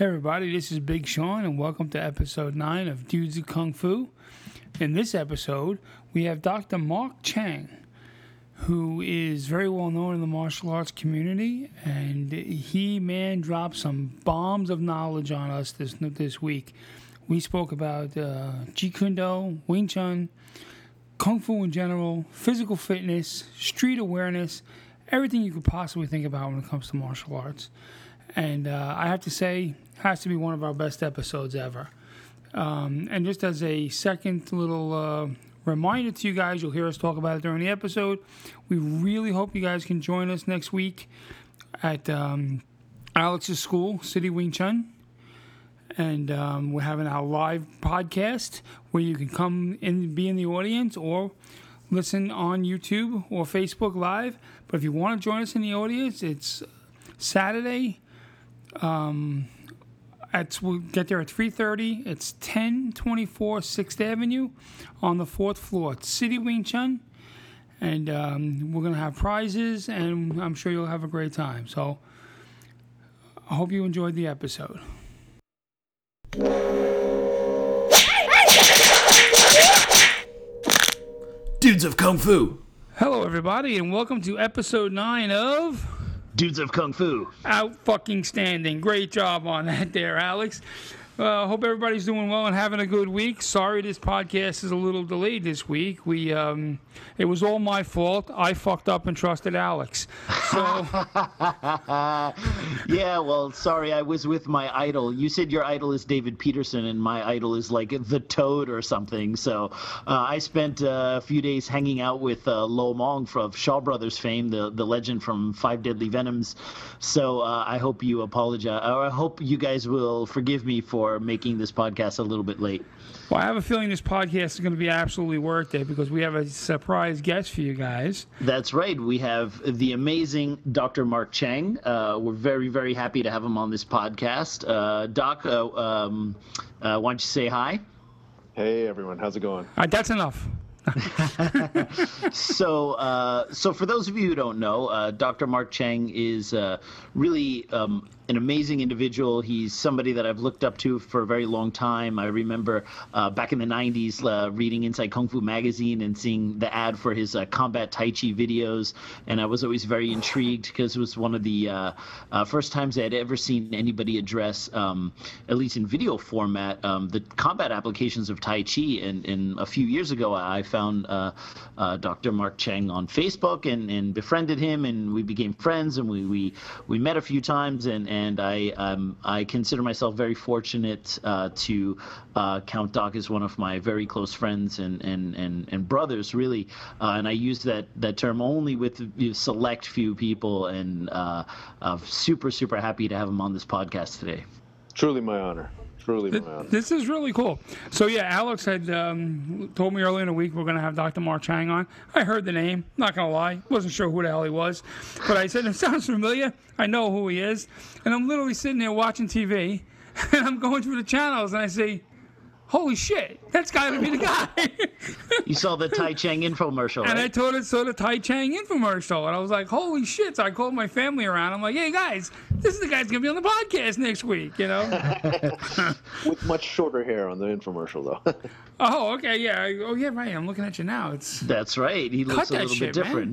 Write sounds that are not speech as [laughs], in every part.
Hey everybody, this is Big Sean and welcome to episode 9 of Dudes of Kung Fu. In this episode, we have Dr. Mark Cheng, who is very well known in the martial arts community and he man dropped some bombs of knowledge on us this this week. We spoke about uh, Jeet Kune Do, Wing Chun, Kung Fu in general, physical fitness, street awareness, everything you could possibly think about when it comes to martial arts and uh, I have to say, has to be one of our best episodes ever. Um, and just as a second little uh, reminder to you guys, you'll hear us talk about it during the episode. We really hope you guys can join us next week at um, Alex's school, City Wing Chun. And um, we're having our live podcast where you can come and be in the audience or listen on YouTube or Facebook Live. But if you want to join us in the audience, it's Saturday, um, we'll get there at 3.30. It's 1024 6th Avenue on the fourth floor. It's City Wing Chun. And um, we're going to have prizes, and I'm sure you'll have a great time. So I hope you enjoyed the episode. Dudes of Kung Fu. Hello, everybody, and welcome to episode 9 of... Dudes of Kung Fu. Out fucking standing. Great job on that there, Alex. Uh, hope everybody's doing well and having a good week. Sorry this podcast is a little delayed this week. We um, it was all my fault. I fucked up and trusted Alex. So [laughs] yeah, well, sorry, I was with my idol. You said your idol is David Peterson, and my idol is like the Toad or something. So uh, I spent uh, a few days hanging out with uh, Lo Mang from Shaw Brothers fame, the the legend from Five Deadly Venoms. So uh, I hope you apologize, or I hope you guys will forgive me for making this podcast a little bit late. Well, I have a feeling this podcast is going to be absolutely worth it because we have a surprise guest for you guys. That's right. We have the amazing Dr. Mark Cheng. Uh, we're very, very happy to have him on this podcast. Uh, Doc, uh, um, uh, why don't you say hi? Hey, everyone. How's it going? All right, that's enough. [laughs] [laughs] so, uh, so for those of you who don't know, uh, Dr. Mark Cheng is uh, really um, an amazing individual. He's somebody that I've looked up to for a very long time. I remember uh, back in the 90s uh, reading Inside Kung Fu magazine and seeing the ad for his uh, combat Tai Chi videos, and I was always very intrigued because it was one of the uh, uh, first times I had ever seen anybody address, um, at least in video format, um, the combat applications of Tai Chi. And, and a few years ago, I found uh, Dr. Mark Cheng on Facebook and, and befriended him, and we became friends, and we, we, we met a few times, and, and and I um, I consider myself very fortunate uh, to uh, count Doc as one of my very close friends and and and, and brothers, really. Uh, and I use that that term only with select few people, and uh, super super happy to have him on this podcast today. Truly my honor. Truly This is really cool. So yeah, Alex had um, told me earlier in the week we're going to have Dr. Mark Cheng on. I heard the name. Not going to lie, wasn't sure who the hell he was, but I said it sounds familiar. I know who he is, and I'm literally sitting there watching TV, [laughs] and I'm going through the channels, and I say, holy shit, that's got to be the guy. [laughs] you saw the Tai Cheng infomercial, And right? I told it saw the Tai Cheng infomercial, and I was like, holy shit. So I called my family around. I'm like, hey, guys, this is the guy's going to be on the podcast next week, you know? [laughs] With much shorter hair on the infomercial, though. [laughs] oh, okay, yeah. Oh, yeah, right. I'm looking at you now. It's That's right. He looks a little shit, bit different.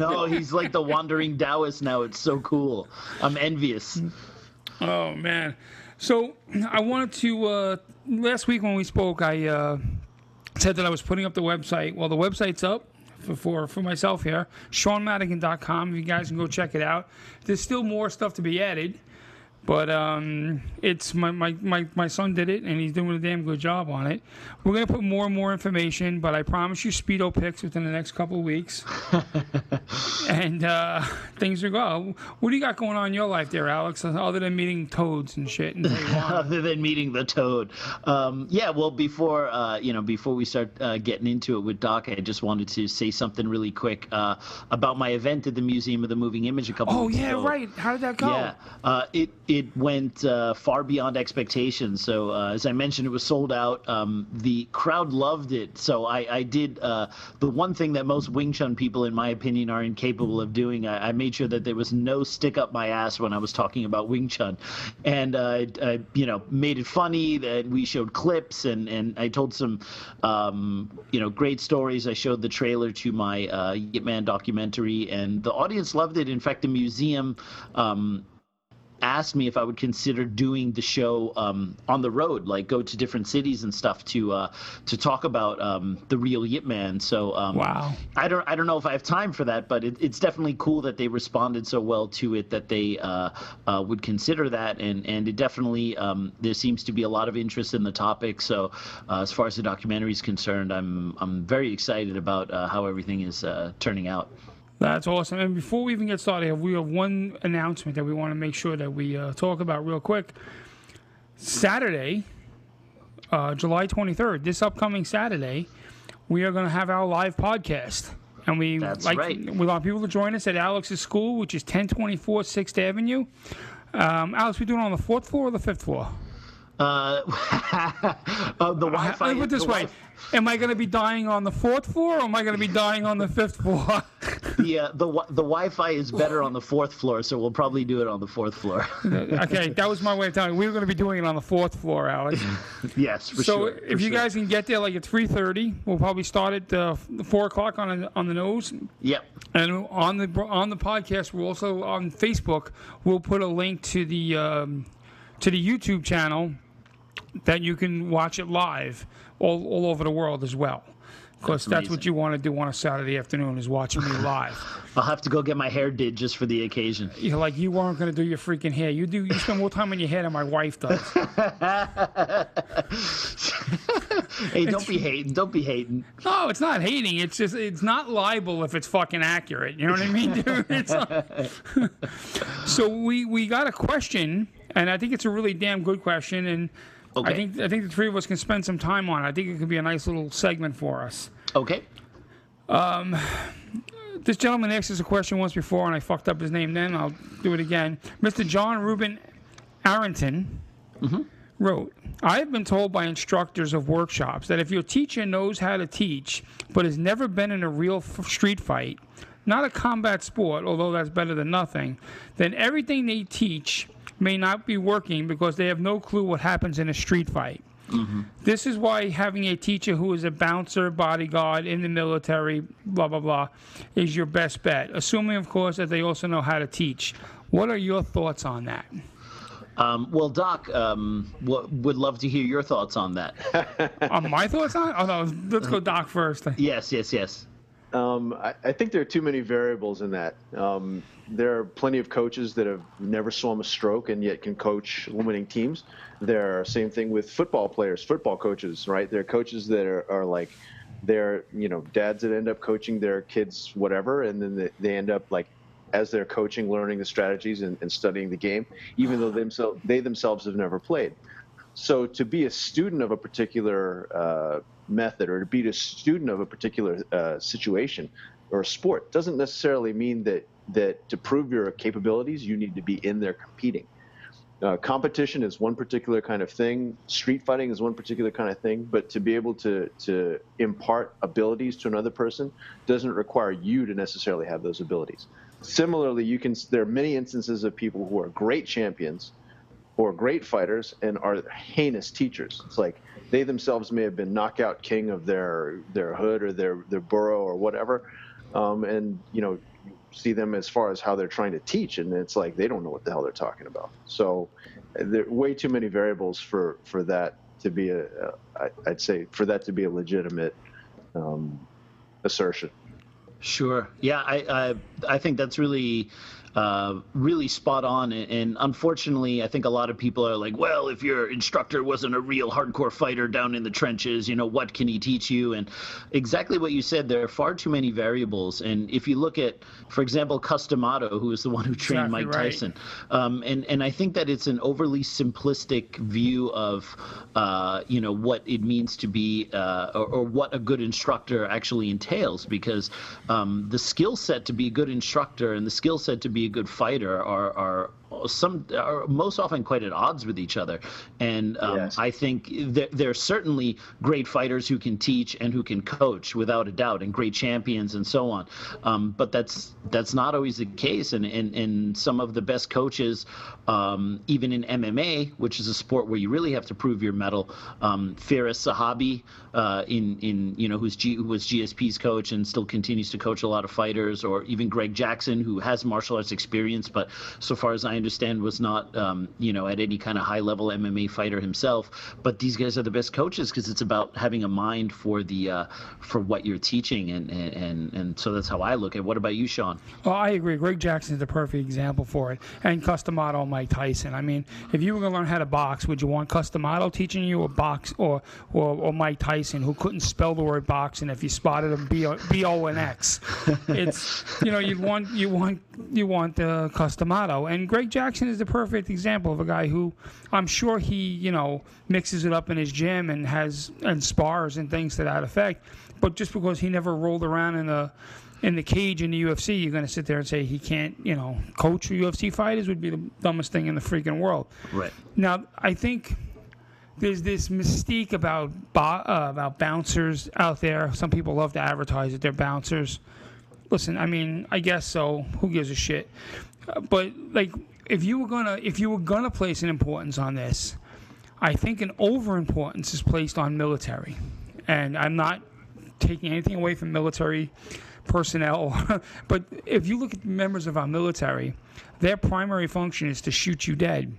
no, he's like the wandering Taoist now. It's so cool. I'm envious. Oh, man. So I wanted to uh, last week when we spoke, I uh, said that I was putting up the website. Well, the website's up for for, for myself here, SeanMadigan.com. If you guys can go check it out. There's still more stuff to be added. But um, it's my, my, my, my son did it, and he's doing a damn good job on it. We're going to put more and more information, but I promise you Speedo pics within the next couple of weeks. [laughs] and uh, things are going. What do you got going on in your life there, Alex, other than meeting toads and shit? And [laughs] other than meeting the toad. Um, yeah, well, before, uh, you know, before we start uh, getting into it with Doc, I just wanted to say something really quick uh, about my event at the Museum of the Moving Image a couple oh, weeks yeah, ago. right. How did that go? Yeah, uh, it it went uh, far beyond expectations. So uh, as I mentioned, it was sold out. Um, the crowd loved it. So I, I did uh, the one thing that most Wing Chun people, in my opinion, are incapable of doing. I, I, made sure that there was no stick up my ass when I was talking about Wing Chun, and uh, I, you know made it funny. That we showed clips and and I told some um, you know great stories. I showed the trailer to my uh, Yip Man documentary, and the audience loved it. In fact, the museum. Um, asked me if I would consider doing the show um, on the road, like go to different cities and stuff to uh, to talk about um, the real Yip Man. So um, wow, I don't I don't know if I have time for that, but it, it's definitely cool that they responded so well to it that they uh, uh, would consider that, and and it definitely um, there seems to be a lot of interest in the topic. So uh, as far as the documentary is concerned, I'm I'm very excited about uh, how everything is uh, turning out. That's awesome. And before we even get started, we have one announcement that we want to make sure that we uh, talk about real quick. Saturday, uh, July 23rd, this upcoming Saturday, we are going to have our live podcast. And we That's like right. we want people to join us at Alex's school, which is 1024 6th Avenue. Um, Alex, we're doing it on the fourth floor or the fifth floor? Uh, [laughs] uh, the Wi-Fi. Put this way: Wi- Am I going to be dying on the fourth floor, or am I going to be dying on the fifth floor? [laughs] the uh, the wi- the Wi-Fi is better on the fourth floor, so we'll probably do it on the fourth floor. [laughs] okay, that was my way of telling you. We were going to be doing it on the fourth floor, Alex. yes, for so sure. if you sure. guys can get there like at 3.30, we'll probably start at uh, 4 o'clock on, on the nose. yep, And on the on the podcast, we're also on Facebook. We'll put a link to the um, to the YouTube channel that you can watch it live all, all over the world as well. Because That's that's, what you want to do on a Saturday afternoon is watching me [laughs] live. I'll have to go get my hair did just for the occasion. Uh, you're like you weren't going to do your freaking hair. You do. You spend more time on your hair than my wife does. [laughs] [laughs] Hey, don't be hating. Don't be hating. No, it's not hating. It's just it's not libel if it's fucking accurate. You know what I mean, dude? It's not... so we we got a question, and I think it's a really damn good question, and I think I think the three of us can spend some time on it. I think it could be a nice little segment for us. Okay. Um, This gentleman asked us a question once before, and I fucked up his name. Then I'll do it again. Mr. John Ruben Arrington wrote, I have been told by instructors of workshops that if your teacher knows how to teach but has never been in a real f- street fight, not a combat sport, although that's better than nothing, then everything they teach may not be working because they have no clue what happens in a street fight. This is why having a teacher who is a bouncer, bodyguard in the military, blah, blah, blah, is your best bet. Assuming, of course, that they also know how to teach. What are your thoughts on that? Um, well, Doc, um, w- would love to hear your thoughts on that. [laughs] on my thoughts on it? Oh, no, let's go Doc first. yes, yes, yes. Um, I, I think there are too many variables in that. Um, there are plenty of coaches that have never swum a stroke and yet can coach winning teams. There are same thing with football players, football coaches, right? There are coaches that are, are like, they're you know dads that end up coaching their kids whatever, and then they, they end up like as they're coaching, learning the strategies and, and studying the game, even though themselves they themselves have never played. So to be a student of a particular uh, method or to be a student of a particular uh, situation or a sport doesn't necessarily mean that that to prove your capabilities you need to be in there competing. Uh, competition is one particular kind of thing. Street fighting is one particular kind of thing. But to be able to to impart abilities to another person doesn't require you to necessarily have those abilities. Similarly, you can. There are many instances of people who are great champions or great fighters and are heinous teachers. It's like they themselves may have been knockout king of their their hood or their their borough or whatever, um, and you know see them as far as how they're trying to teach, and it's like they don't know what the hell they're talking about. So there are way too many variables for for that to be a, I- I'd say for that to be a legitimate um, assertion. Sure. Yeah, I I, I think that's really uh, really spot on. And, unfortunately, I think a lot of people are like, well, if your instructor wasn't a real hardcore fighter down in the trenches, you know, what can he teach you? And exactly what you said, there are far too many variables. And if you look at, for example, Cus D'Amato, who is the one who trained Exactly Mike right. Tyson, um, and and I think that it's an overly simplistic view of, uh, you know, what it means to be uh, or, or what a good instructor actually entails, because um, the skill set to be a good instructor and the skill set to be be a good fighter are are some are most often quite at odds with each other. And um, yes. I think there, there are certainly great fighters who can teach and who can coach without a doubt, and great champions and so on. Um, but that's that's not always the case. And and, and some of the best coaches, um, even in MMA, which is a sport where you really have to prove your mettle, um, Firas Zahabi, uh, in in you know who's G, who was GSP's coach and still continues to coach a lot of fighters, or even Greg Jackson, who has martial arts experience, but so far as I understand, was not, um, you know, at any kind of high level MMA fighter himself. But these guys are the best coaches because it's about having a mind for the uh, for what you're teaching, and, and and so that's how I look at. it. What about you, Sean? Well, I agree. Greg Jackson is the perfect example for it, and Cus D'Amato, Mike Tyson. I mean, if you were going to learn how to box, would you want Cus D'Amato teaching you a box or, or or Mike Tyson, who couldn't spell the word box, and if you spotted him, B O N X? [laughs] It's you know you want you want you want the Cus D'Amato, and Greg Jackson is the perfect example of a guy who I'm sure he, you know, mixes it up in his gym and has and spars and things to that effect. But just because he never rolled around in the in the cage in the UFC, you're going to sit there and say he can't, you know, coach UFC fighters would be the dumbest thing in the freaking world. Right. Now, I think there's this mystique about uh, about bouncers out there. Some people love to advertise that they're bouncers. Listen, I mean, I guess so. Who gives a shit? But like if you were gonna if you were gonna place an importance on this, I think an over importance is placed on military, and I'm not taking anything away from military personnel, [laughs] but if you look at members of our military, their primary function is to shoot you dead.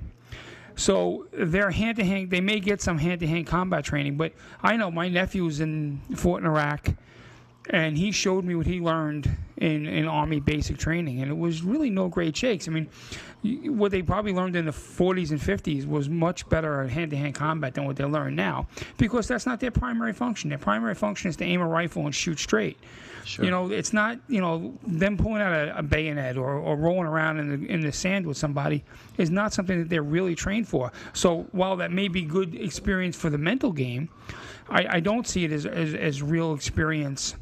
So they're hand to hand. They may get some hand to hand combat training, but I know my nephew's in Fort in Iraq and he showed me what he learned in, in Army basic training, and it was really no great shakes. I mean, what they probably learned in the 40s and 50s was much better at hand to hand combat than what they learn now, because that's not their primary function. Their primary function is to aim a rifle and shoot straight. Sure. You know, it's not you know them pulling out a, a bayonet or, or rolling around in the in the sand with somebody is not something that they're really trained for. So while that may be good experience for the mental game, I, I don't see it as, as, as real experience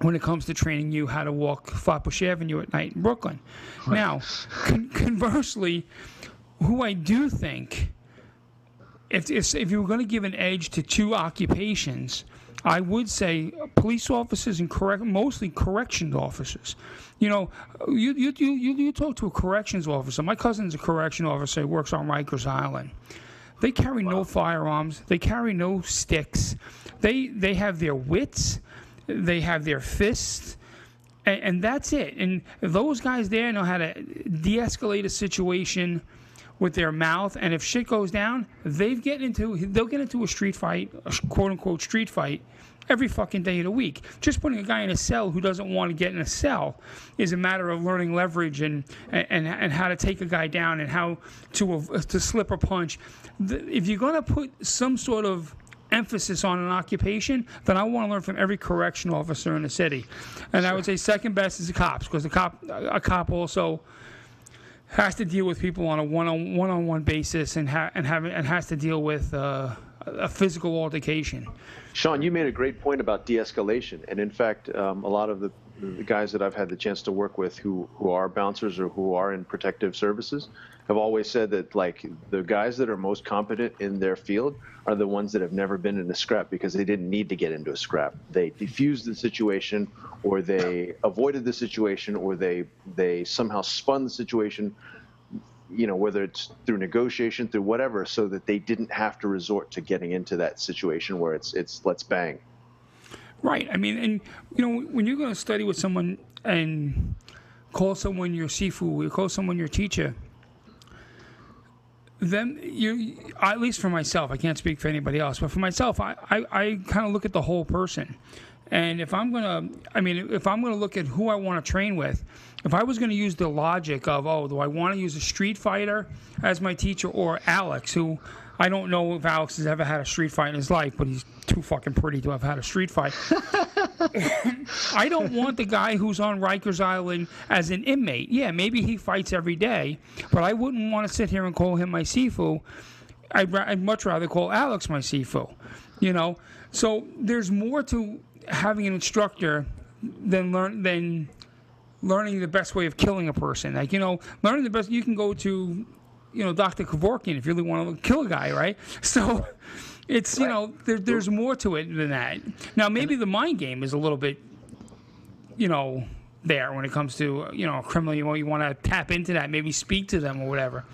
when it comes to training you how to walk Flatbush Avenue at night in Brooklyn. Right. Now, con- conversely, who I do think, if, if, if you were going to give an edge to two occupations, I would say police officers and correct, mostly corrections officers. You know, you, you, you, you talk to a corrections officer. My cousin's a correction officer. He works on Rikers Island. They carry wow. no firearms. They carry no sticks. They they have their wits they have their fists, and, and that's it. And those guys there know how to de-escalate a situation with their mouth. And if shit goes down, they've get into they'll get into a street fight, a quote unquote street fight, every fucking day of the week. Just putting a guy in a cell who doesn't want to get in a cell is a matter of learning leverage and and, and how to take a guy down and how to to slip a punch. If you're to put some sort of emphasis on an occupation, then I want to learn from every correction officer in the city. And sure. I would say second best is the cops because the cop a cop also has to deal with people on a one on one on one basis and ha- and have and has to deal with uh, a physical altercation. Sean, you made a great point about de-escalation, and in fact, um, a lot of the, the guys that I've had the chance to work with who who are bouncers or who are in protective services have always said that like the guys that are most competent in their field are the ones that have never been in a scrap because they didn't need to get into a scrap. They defused the situation, or they avoided the situation, or they they somehow spun the situation. You know, whether it's through negotiation, through whatever, so that they didn't have to resort to getting into that situation where it's it's let's bang. Right. I mean, and you know, when you're going to study with someone and call someone your sifu, you call someone your teacher then you at least for myself i can't speak for anybody else but for myself i, I, I kind of look at the whole person and if i'm going to i mean if i'm going to look at who i want to train with if i was going to use the logic of oh do i want to use a street fighter as my teacher or alex who I don't know if Alex has ever had a street fight in his life, but he's too fucking pretty to have had a street fight. [laughs] I don't want the guy who's on Rikers Island as an inmate. Yeah, maybe he fights every day, but I wouldn't want to sit here and call him my Sifu. I'd, I'd much rather call Alex my Sifu. You know, so there's more to having an instructor than learn than learning the best way of killing a person. Like you know, learning the best. You can go to, you know, Doctor Kevorkian if you really want to kill a guy, right? [laughs] So. It's you know there, there's more to it than that. Now maybe the mind game is a little bit, you know, there when it comes to you know a criminal. You want you want to tap into that, maybe speak to them or whatever.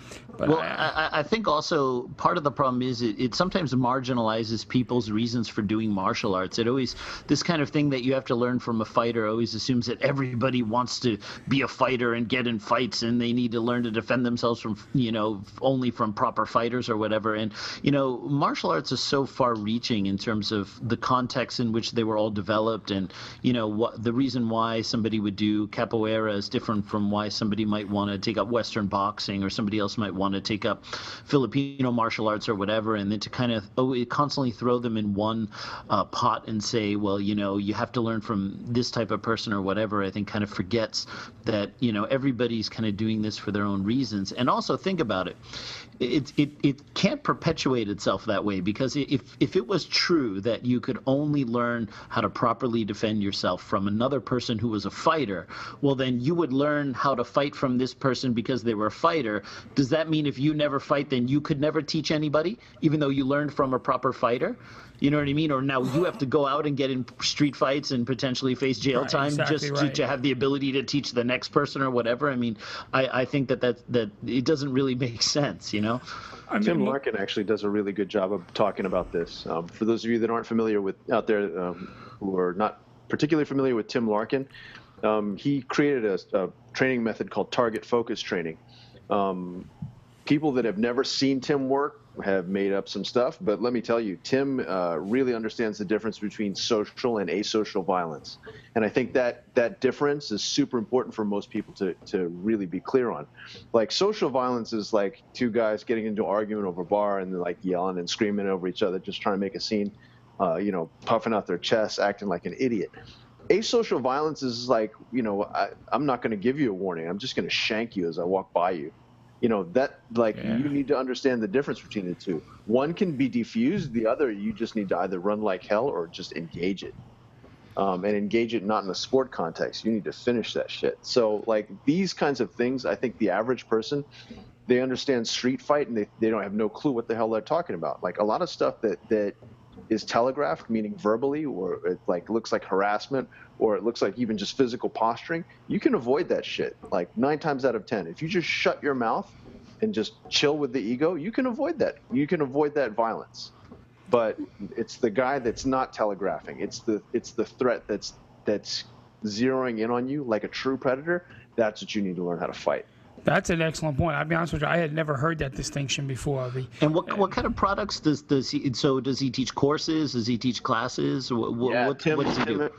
But well, I, I, I think also part of the problem is it, it sometimes marginalizes people's reasons for doing martial arts. It always this kind of thing that you have to learn from a fighter always assumes that everybody wants to be a fighter and get in fights and they need to learn to defend themselves from you know only from proper fighters or whatever. And you know martial arts is so far reaching in terms of the context in which they were all developed and you know what the reason why somebody would do capoeira is different from why somebody might want to take up Western boxing or somebody else might want to take up Filipino martial arts or whatever, and then to kind of oh, constantly throw them in one uh, pot and say, well, you know, you have to learn from this type of person or whatever, I think kind of forgets that, you know, everybody's kind of doing this for their own reasons. And also think about it. It, it, it can't perpetuate itself that way because if, if it was true that you could only learn how to properly defend yourself from another person who was a fighter, well, then you would learn how to fight from this person because they were a fighter. Does that mean if you never fight, then you could never teach anybody, even though you learned from a proper fighter? You know what I mean? Or now you have to go out and get in street fights and potentially face jail Right, time exactly just right. to, to have the ability to teach the next person or whatever. I mean, I, I think that, that that it doesn't really make sense, you know? I mean, Tim Larkin actually does a really good job of talking about this. Um, for those of you that aren't familiar with out there um, who are not particularly familiar with Tim Larkin, um, he created a, a training method called target focus training. Um, people that have never seen Tim work have made up some stuff, but let me tell you, Tim uh, really understands the difference between social and asocial violence, and I think that that difference is super important for most people to to really be clear on. Like social violence is like two guys getting into an argument over a bar and like yelling and screaming over each other, just trying to make a scene, uh, you know, puffing out their chests, acting like an idiot. Asocial violence is like, you know, I, I'm not going to give you a warning. I'm just going to shank you as I walk by you you know that like Yeah. you need to understand the difference between the two. One can be diffused the other you just need to either run like hell or just engage it. Um, and engage it not in a sport context. You need to finish that shit. So like these kinds of things i think the average person they understand street fight and they, they don't have no clue what the hell they're talking about. Like a lot of stuff that that is telegraphed meaning verbally or it like looks like harassment or it looks like even just physical posturing you can avoid that shit like nine times out of ten. If you just shut your mouth and just chill with the ego you can avoid that. You can avoid that violence. But it's the guy that's not telegraphing. It's the it's the threat that's that's zeroing in on you like a true predator. That's what you need to learn how to fight That's an excellent point. I'll be honest with you. I had never heard that distinction before. The, And what what kind of products does does he? So does he teach courses? Does he teach classes? What, what, what, Tim, what does he Tim, do?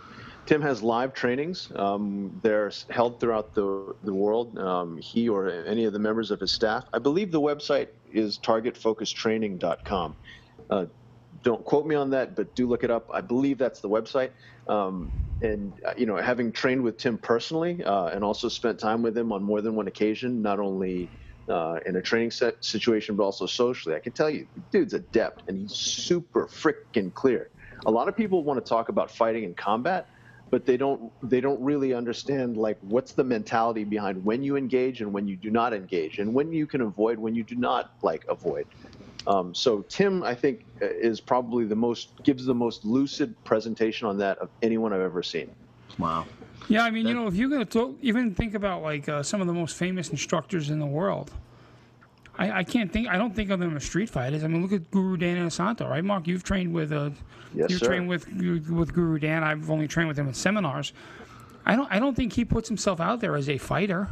Tim has live trainings. Um, they're held throughout the the world. Um, he or any of the members of his staff. I believe the website is targetfocustraining.com. Uh, don't quote me on that, but do look it up. I believe that's the website. Um, and uh, you know, having trained with Tim personally, uh, and also spent time with him on more than one occasion, not only uh, in a training set situation, but also socially, I can tell you, dude's adept, and he's super freaking clear. A lot of people want to talk about fighting and combat, but they don't they don't really understand like what's the mentality behind when you engage and when you do not engage, and when you can avoid, when you do not like avoid. Um, so Tim, I think, uh, is probably the most gives the most lucid presentation on that of anyone I've ever seen. Wow. yeah, I mean, you know, if you're going to even think about like uh, some of the most famous instructors in the world. I, I can't think. I don't think of them as street fighters. I mean, look at Guru Dan Inosanto, right, Mark? You've trained with uh, Yes, you've sir. trained with with Guru Dan. I've only trained with him in seminars. I don't. I don't think he puts himself out there as a fighter,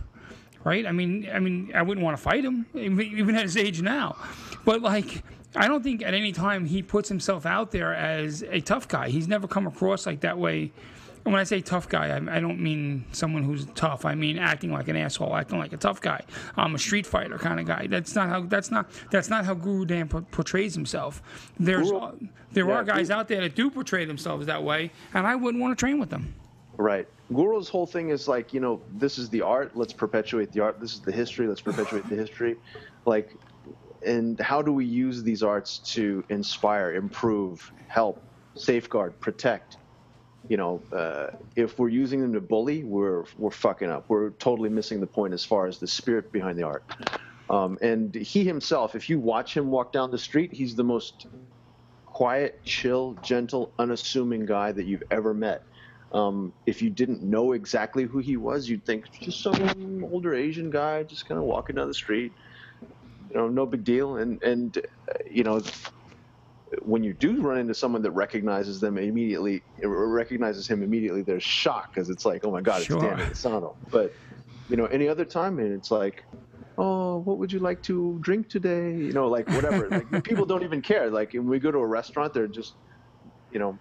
right? I mean, I mean, I wouldn't want to fight him, even even at his age now. But like, I don't think at any time he puts himself out there as a tough guy. He's never come across like that way. And when I say tough guy, I, I don't mean someone who's tough. I mean acting like an asshole, acting like a tough guy. I'm a street fighter kind of guy. That's not how. That's not. That's not how Guru Dan por- portrays himself. There's Guru- uh, there yeah, are guys Guru- out there that do portray themselves that way, and I wouldn't want to train with them. Right. Guru's whole thing is like, you know, this is the art, let's perpetuate the art. This is the history, let's perpetuate the history. Like, and how do we use these arts to inspire, improve, help, safeguard, protect? you know, uh, if we're using them to bully, we're we're fucking up. We're totally missing the point as far as the spirit behind the art. Um, and he himself, if you watch him walk down the street, he's the most quiet, chill, gentle, unassuming guy that you've ever met. Um, if you didn't know exactly who he was, you'd think just some older Asian guy just kind of walking down the street. You know, no big deal. And and uh, you know, when you do run into someone that recognizes them immediately, recognizes him immediately, there's shock because it's like, oh my god, Sure. it's Dan Inosanto. But you know, any other time, and it's like, oh, what would you like to drink today? You know, like whatever. like [laughs] people don't even care. Like when we go to a restaurant, they're just, you know,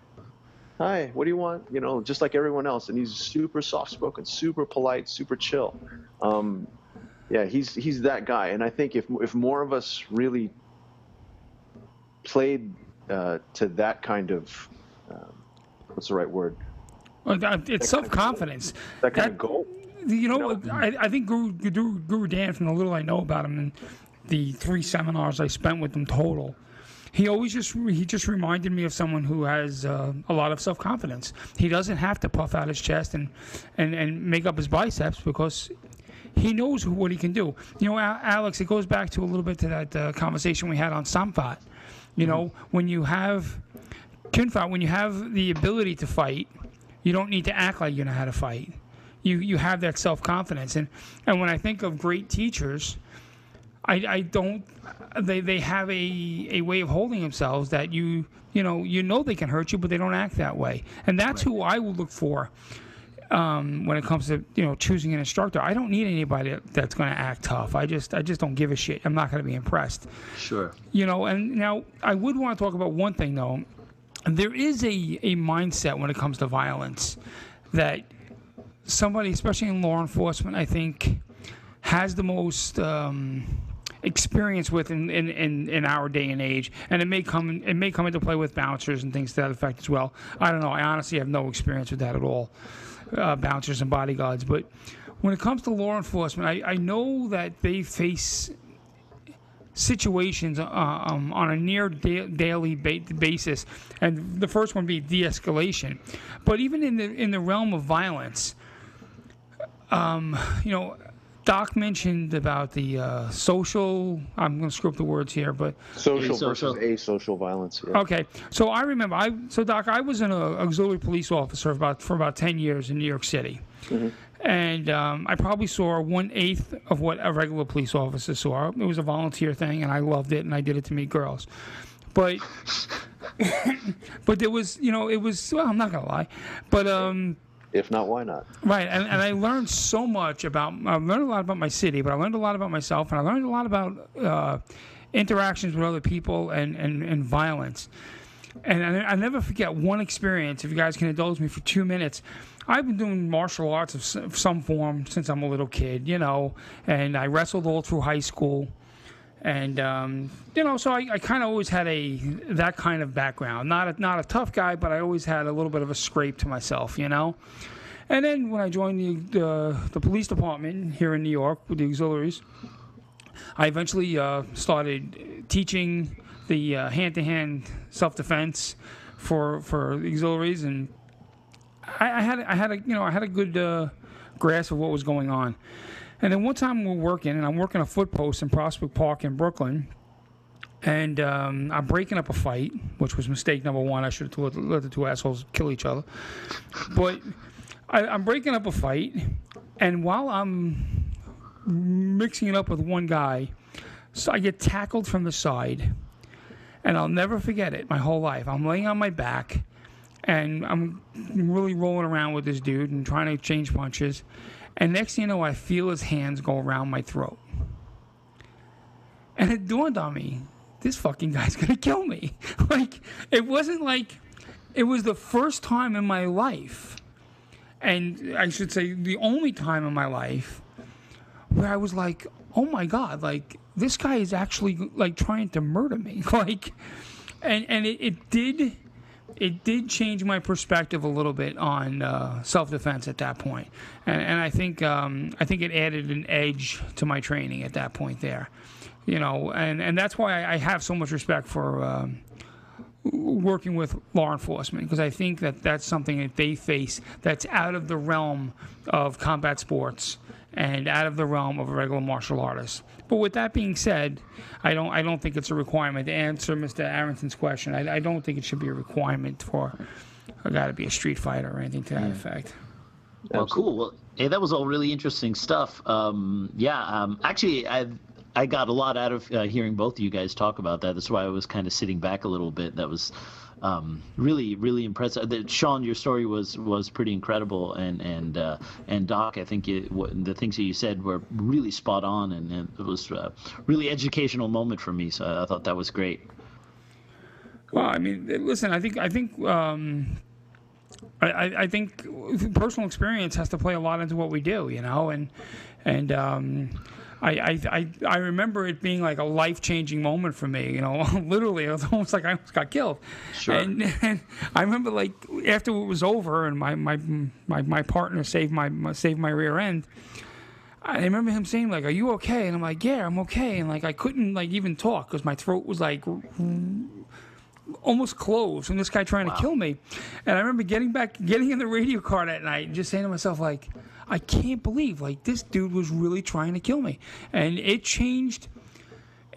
hi, what do you want? You know, just like everyone else. And he's super soft spoken, super polite, super chill. Um, yeah, he's he's that guy. And I think if if more of us really played uh, to that kind of um, what's the right word? Well, that- It's self confidence. That kind of goal. You know, I, I think Guru, Guru, Guru Dan, from the little I know about him and the three seminars I spent with him total, he always just he just reminded me of someone who has uh, a lot of self confidence. He doesn't have to puff out his chest and, and, and make up his biceps because he knows what he can do. You know, Alex, it goes back to a little bit to that uh, conversation we had on Samfat. You know, when you have Kunfat, when you have the ability to fight, you don't need to act like you know how to fight. You you have that self confidence, and and when I think of great teachers, I, I don't they they have a, a way of holding themselves that you you know you know they can hurt you, but they don't act that way, and that's who I would look for. Um, when it comes to you know choosing an instructor, I don't need anybody that's going to act tough. I just I just don't give a shit. I'm not going to be impressed Sure. you know and now i would want to talk about one thing though there is a, a mindset when it comes to violence that somebody especially in law enforcement i think has the most um, experience with in, in, in, in our day and age and it may come it may come into play with bouncers and things to that effect as well i don't know i honestly have no experience with that at all uh, bouncers and bodyguards but when it comes to law enforcement I, I know that they face situations uh, um, on a near da- daily ba- basis, and the first one being de-escalation. But even in the in the realm of violence, um, you know, Doc mentioned about the uh, social. I'm going to screw up the words here, but Social Asocial. versus asocial violence. Yeah. Okay, so I remember I so Doc, I was an uh, auxiliary police officer about for about ten years in New York City, and um, I probably saw one eighth of what a regular police officer saw. It was a volunteer thing, and I loved it, and I did it to meet girls, but [laughs] but there was you know it was well I'm not gonna lie, but um. If not, why not? Right, and, and I learned so much about. I learned a lot about my city, but I learned a lot about myself, and I learned a lot about uh, interactions with other people and, and, and violence. And I, I never forget one experience. If you guys can indulge me for two minutes, I've been doing martial arts of some form since I'm a little kid, you know, and I wrestled all through high school. And um, you know, so I, I kind of always had a that kind of background. Not a, not a tough guy, but I always had a little bit of a scrape to myself, you know. And then when I joined the the, police department here in New York with the auxiliaries, I eventually uh, started teaching the uh, hand-to-hand self-defense for for the auxiliaries, and I, I had I had a you know I had a good uh, grasp of what was going on. And then one time we're working, and I'm working a foot post in Prospect Park in Brooklyn, and um, I'm breaking up a fight, which was mistake number one. I should have let, the two assholes kill each other. But I, I'm breaking up a fight, and while I'm mixing it up with one guy, so I get tackled from the side, and I'll never forget it my whole life. I'm laying on my back, and I'm really rolling around with this dude and trying to change punches. And next thing you know, I feel his hands go around my throat. And it dawned on me, this fucking guy's [laughs] gonna kill me. [laughs] like, it wasn't like, it was the first time in my life, and I should say the only time in my life, where I was like, oh my God, like, this guy is actually like trying to murder me. [laughs] like, and, and it, it did it did change my perspective a little bit on uh, self-defense at that point, and, and I think um, I think it added an edge to my training at that point there, you know, and, and that's why I have so much respect for um, working with law enforcement because I think that that's something that they face that's out of the realm of combat sports and out of the realm of a regular martial artist. But with that being said, I don't I don't think it's a requirement to answer Mr. Arrington's question. I, I don't think it should be a requirement for a guy to be a street fighter or anything to that effect. Well, cool. Well, hey, that was all really interesting stuff. Um, yeah, um, actually, I I got a lot out of uh, hearing both of you guys talk about that. That's why I was kind of sitting back a little bit. That was um, really really impressive. Sean, your story was was pretty incredible, and and uh, and Doc, I think what, the things that you said were really spot on, and, and it was a really educational moment for me. So I, thought that was great. Well, I mean, listen, I think I think um, I, I think personal experience has to play a lot into what we do, you know, and and um, I, I, I I remember it being like a life changing moment for me, you know, [laughs] literally it was almost like I almost got killed. Sure. And, and [laughs] I remember like after it was over and my my my, my partner saved my, my saved my rear end. I remember him saying like, "Are you okay?" And I'm like, "Yeah, I'm okay." And like I couldn't like even talk because my throat was like almost closed from this guy trying wow. to kill me. And I remember getting back, getting in the radio car that night, and just saying to myself like, I can't believe like this dude was really trying to kill me, and it changed.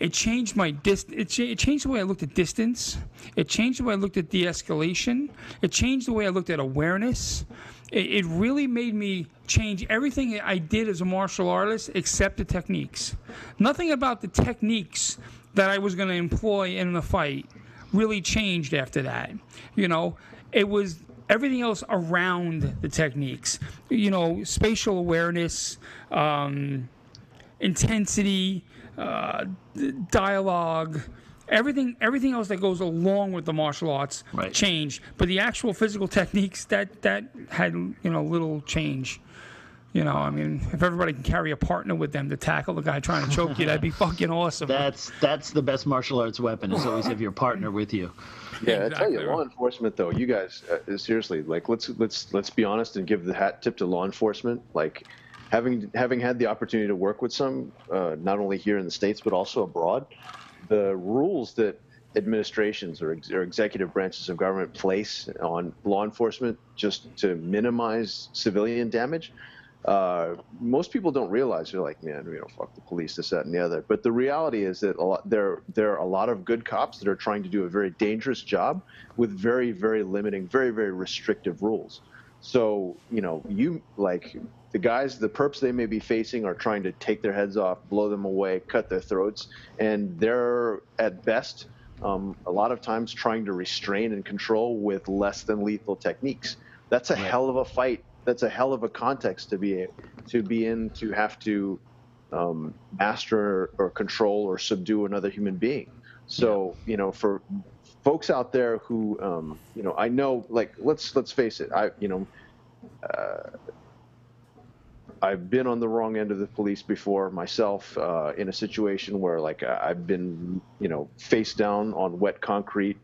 It changed my dis. It, it changed the way I looked at distance. It changed the way I looked at de-escalation. It changed the way I looked at awareness. It, it really made me change everything I did as a martial artist except the techniques. Nothing about the techniques that I was going to employ in the fight really changed after that. You know, it was everything else around the techniques. You know, spatial awareness, um, intensity, uh, dialogue. Everything, everything else that goes along with the martial arts right. changed, but the actual physical techniques that that had you know little change. You know, I mean, if everybody can carry a partner with them to tackle the guy trying to choke you, that'd be [laughs] fucking awesome. That's that's the best martial arts weapon is always have your partner with you. Yeah, exactly. I tell you, law enforcement though, you guys uh, seriously, like let's let's let's be honest and give the hat tip to law enforcement. Like having having had the opportunity to work with some, uh, not only here in the states but also abroad, the rules that administrations or, ex- or executive branches of government place on law enforcement just to minimize civilian damage uh, most people don't realize they're like, man, you know, fuck the police, this, that, and the other. But the reality is that a lot, there there are a lot of good cops that are trying to do a very dangerous job with very very limiting, very very restrictive rules. So you know, you like the guys, the perps they may be facing are trying to take their heads off, blow them away, cut their throats, and they're at best um, a lot of times trying to restrain and control with less than lethal techniques. That's a right. hell of a fight that's a hell of a context to be to be in to have to um, master or control or subdue another human being. So yeah. you know, for folks out there who um, you know, I know like let's let's face it, I you know. Uh, I've been on the wrong end of the police before myself uh, in a situation where like I've been you know face down on wet concrete,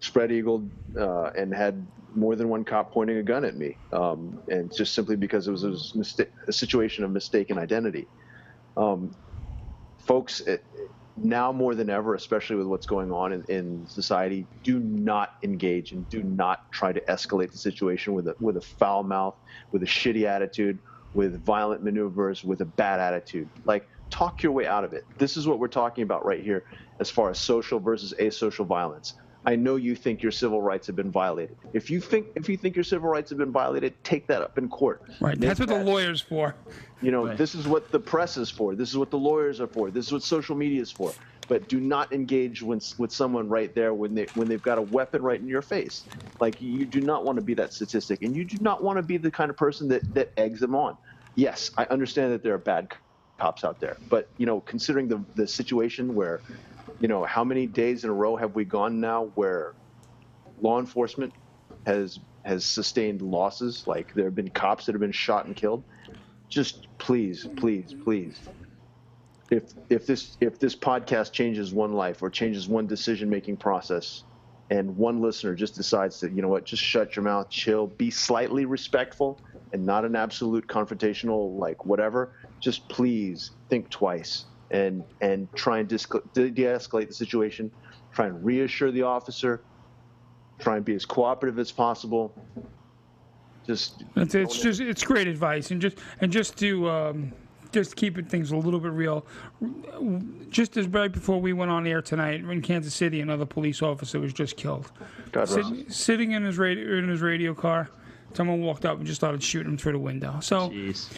spread eagle, uh, and had more than one cop pointing a gun at me, um, and just simply because it was, a, a situation of mistaken identity. Um, folks, it, now more than ever, especially with what's going on in, in, society, do not engage and do not try to escalate the situation with a with a foul mouth, with a shitty attitude, with violent maneuvers, with a bad attitude. Like talk your way out of it. This is what we're talking about right here, as far as social versus asocial violence. I know you think your civil rights have been violated. If you think if you think your civil rights have been violated, take that up in court. Right. Make That's what that, the lawyers for. You know, right. this is what the press is for. This is what the lawyers are for. This is what social media is for. But do not engage when, with someone right there when they when they've got a weapon right in your face. Like you do not want to be that statistic, and you do not want to be the kind of person that that eggs them on. Yes, I understand that there are bad cops out there, but you know, considering the the situation where you know, how many days in a row have we gone now where law enforcement has has sustained losses? Like there have been cops that have been shot and killed. Just please, please, please. If if this if this podcast changes one life or changes one decision making process, and one listener just decides to, you know what, just shut your mouth, chill, be slightly respectful, and not an absolute confrontational like whatever. Just please think twice and and try and de-escalate the situation, try and reassure the officer, try and be as cooperative as possible. Just it's, it's just it's great advice, and just and just to um, just keeping things a little bit real. Just as right before we went on air tonight in Kansas City, another police officer was just killed. Sit, sitting in his radio in his radio car, someone walked up and just started shooting him through the window. So, Jeez.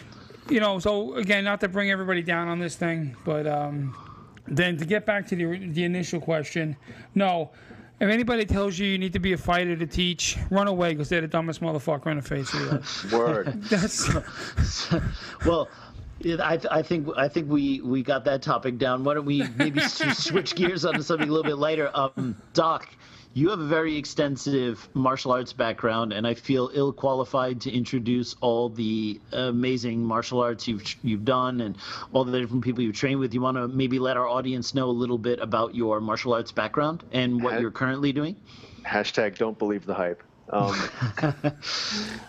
You know, so again, not to bring everybody down on this thing, but um, then to get back to the the initial question, no. If anybody tells you you need to be a fighter to teach, run away because they're the dumbest motherfucker in the face of the [laughs] earth. Word. [laughs] That's [laughs] well. I, th- I, think I think we, we got that topic down. Why don't we maybe switch gears onto something a little bit lighter? Um, Doc, you have a very extensive martial arts background, and I feel ill qualified to introduce all the amazing martial arts you've you've done and all the different people you've trained with. You want to maybe let our audience know a little bit about your martial arts background and what you're currently doing? Hashtag don't believe the hype. Um,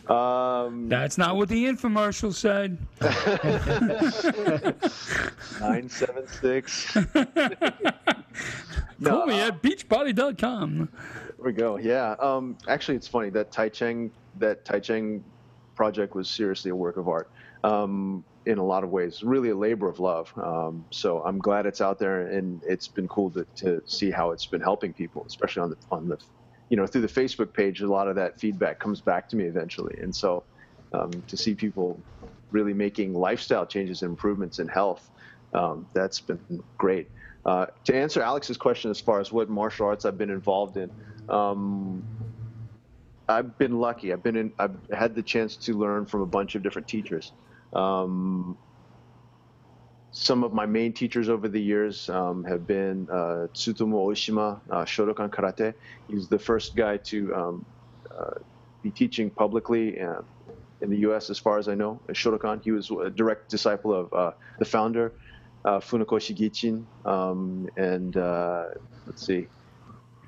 [laughs] um, That's not what the infomercial said. [laughs] Nine seven six. [laughs] no, Call me uh, at beachbody.com. There we go. Yeah. Um, actually, it's funny that Tai Cheng, that Tai Cheng project was seriously a work of art. Um, in a lot of ways, really a labor of love. Um, so I'm glad it's out there, and it's been cool to, to see how it's been helping people, especially on the on the you know, through the Facebook page, a lot of that feedback comes back to me eventually. And so um, to see people really making lifestyle changes and improvements in health, um, that's been great. Uh, to answer Alex's question as far as what martial arts I've been involved in, um, I've been lucky. I've been in, I've had the chance to learn from a bunch of different teachers. Um, some of my main teachers over the years um, have been uh, Tsutomu Oshima, uh, Shotokan Karate. He's the first guy to um, uh, be teaching publicly uh, in the U.S. as far as I know. Shotokan. He was a direct disciple of uh, the founder, uh, Funakoshi Gichin. Um, and let's see.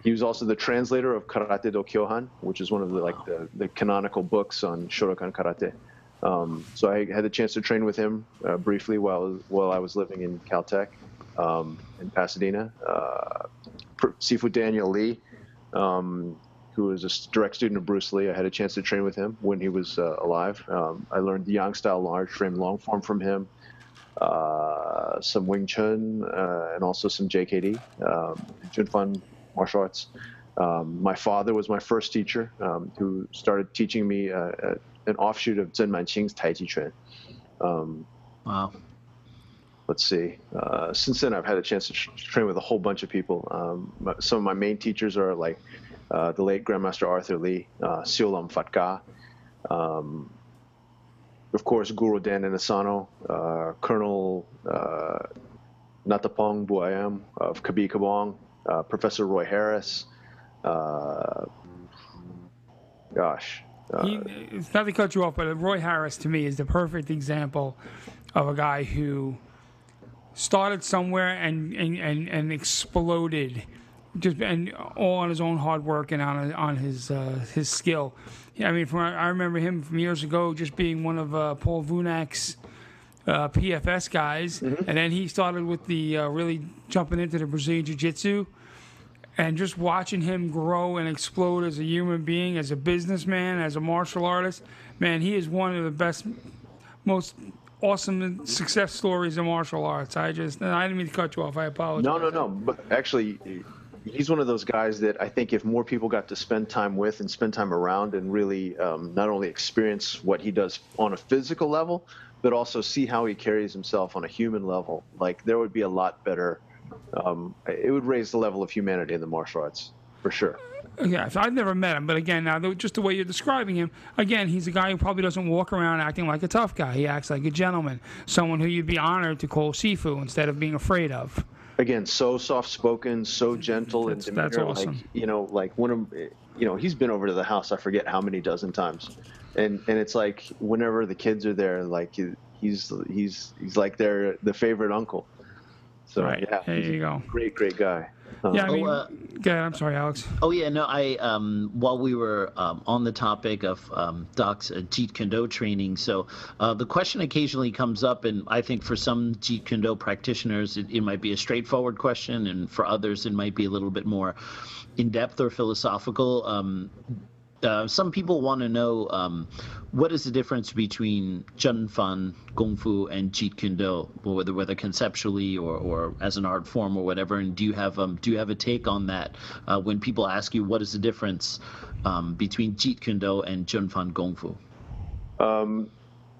He was also the translator of Karate Do Kyohan, which is one of the like the, the canonical books on Shotokan Karate. Um, so I had the chance to train with him uh, briefly while while I was living in Caltech um, in Pasadena. Uh, Sifu Daniel Lee, um, who was a direct student of Bruce Lee, I had a chance to train with him when he was uh, alive. Um, I learned the Yang style large frame long form from him, uh, some Wing Chun, uh, and also some JKD, um, Junfan martial arts. Um, my father was my first teacher, who started teaching me uh, an offshoot of Zheng Manqing's Tai Chi Chuan. Um, wow. Let's see. Uh, since then, I've had a chance to train with a whole bunch of people. Um, some of my main teachers are like uh, the late Grandmaster Arthur Lee, uh, Siolam Fatka, um, of course, Guru Dan Inosanto, uh, Colonel uh, Natapong Buayam of Krabi Krabong, uh, Professor Roy Harris. Uh, gosh, he, it's not to cut you off, but Roy Harris to me is the perfect example of a guy who started somewhere and and, and, and exploded, just and all on his own hard work and on on his uh, his skill. I mean, from I remember him from years ago just being one of uh, Paul Vunak's uh, PFS guys, mm-hmm. and then he started with the uh, really jumping into the Brazilian Jiu Jitsu and just watching him grow and explode as a human being, as a businessman, as a martial artist, man, he is one of the best, most awesome success stories in martial arts. I just, I didn't mean to cut you off. I apologize. No, no, no. But actually, he's one of those guys that I think if more people got to spend time with and spend time around and really um, not only experience what he does on a physical level, but also see how he carries himself on a human level, like there would be a lot better um, it would raise the level of humanity in the martial arts for sure. Yes, I've never met him, but again, now just the way you're describing him, again, he's a guy who probably doesn't walk around acting like a tough guy. He acts like a gentleman, someone who you'd be honored to call Sifu instead of being afraid of. Again, so soft spoken, so gentle that's, and. That's awesome. Like, you know, like when I'm, you know, he's been over to the house. I forget how many dozen times, and and it's like whenever the kids are there, like he's he's he's like their the favorite uncle. So right. yeah, there you go. Great, great guy. yeah, I Oh, mean, uh, go ahead, I'm sorry, Alex. Oh yeah, no. I um, while we were um, on the topic of um, Doc's uh, Jeet Kune Do training, so uh, the question occasionally comes up, and I think for some Jeet Kune Do practitioners, it, it might be a straightforward question, and for others, it might be a little bit more in depth or philosophical. Uh, some people want to know um, what is the difference between Zhen Fan Gong Fu and Jeet Kune Do, whether whether conceptually or, or as an art form or whatever. And do you have um, do you have a take on that uh, when people ask you what is the difference um, between Jeet Kune Do and Zhen Fan Gong Fu? Um,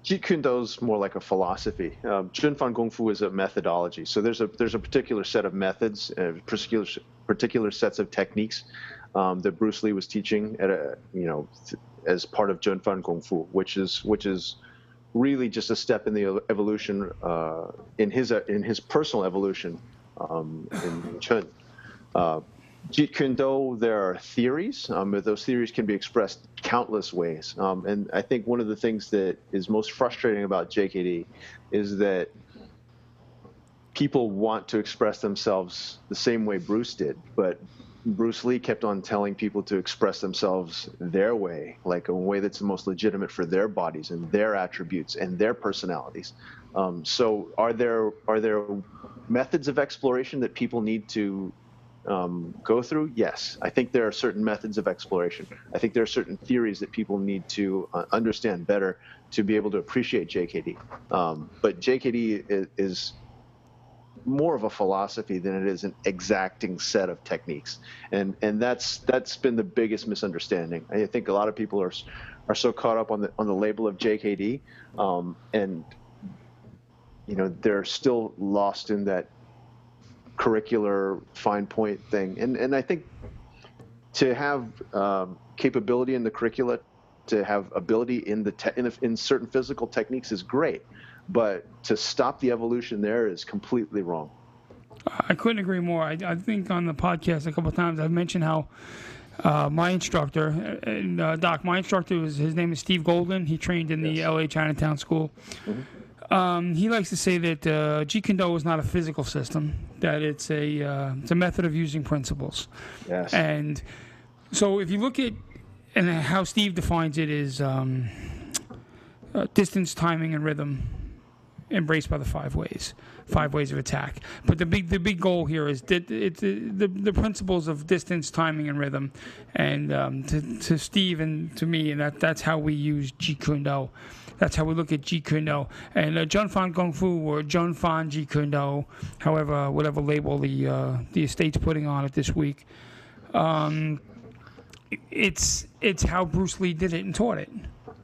Jeet Kune Do is more like a philosophy. Um, Fan Gong Fu is a methodology. So there's a there's a particular set of methods, uh, particular particular sets of techniques um, that Bruce Lee was teaching at a you know as part of Jun Fan Kung Fu, which is which is really just a step in the evolution uh, in his uh, in his personal evolution um, in Chun. Uh, Jeet Kune Do, there are theories, um, but those theories can be expressed countless ways. Um, and I think one of the things that is most frustrating about JKD is that people want to express themselves the same way Bruce did, but Bruce Lee kept on telling people to express themselves their way, like a way that's the most legitimate for their bodies and their attributes and their personalities. Um, so, are there are there methods of exploration that people need to um, go through? Yes, I think there are certain methods of exploration. I think there are certain theories that people need to uh, understand better to be able to appreciate JKD. Um, but JKD is, is more of a philosophy than it is an exacting set of techniques, and and that's that's been the biggest misunderstanding. I think a lot of people are are so caught up on the on the label of JKD, um, and you know they're still lost in that curricular fine point thing. And and I think to have um, capability in the curricula, to have ability in the te- in, in certain physical techniques is great, but to stop the evolution there is completely wrong. I couldn't agree more. I, I think on the podcast a couple of times I've mentioned how uh, my instructor, and uh, Doc, my instructor was his name is Steve Golden. He trained in the Yes. LA Chinatown School. Um, he likes to say that uh, Jeet Kune Do is not a physical system; that it's a uh, it's a method of using principles. Yes. And so if you look at and how Steve defines it is um, uh, distance, timing, and rhythm embraced by the five ways, five ways of attack. But the big the big goal here is that it's the, the principles of distance, timing, and rhythm. And um, to, to Steve and to me, and that that's how we use Jeet Kune Do. That's how we look at Jeet Kune Do. And uh, Jun Fan Kung Fu or Jun Fan Jeet Kune Do, however, whatever label the uh, the estate's putting on it this week. Um, it's it's how Bruce Lee did it and taught it.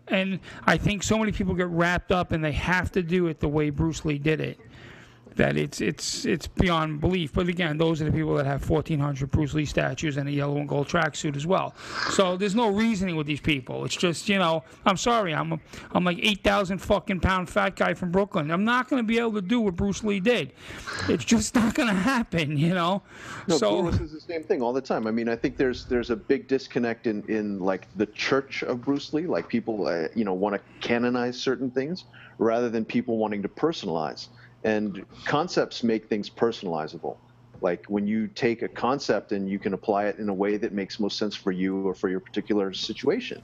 And I think so many people get wrapped up and they have to do it the way Bruce Lee did it. That it's it's it's beyond belief. But again, those are the people that have 1,400 Bruce Lee statues and a yellow and gold tracksuit as well. So there's no reasoning with these people. It's just you know, I'm sorry, I'm a, I'm like 8,000 fucking pound fat guy from Brooklyn. I'm not going to be able to do what Bruce Lee did. It's just [laughs] not going to happen. You know. No, so Bruce is the same thing all the time. I mean, I think there's there's a big disconnect in, in like the church of Bruce Lee. Like people, uh, you know, want to canonize certain things rather than people wanting to personalize. And concepts make things personalizable. Like when you take a concept and you can apply it in a way that makes most sense for you or for your particular situation.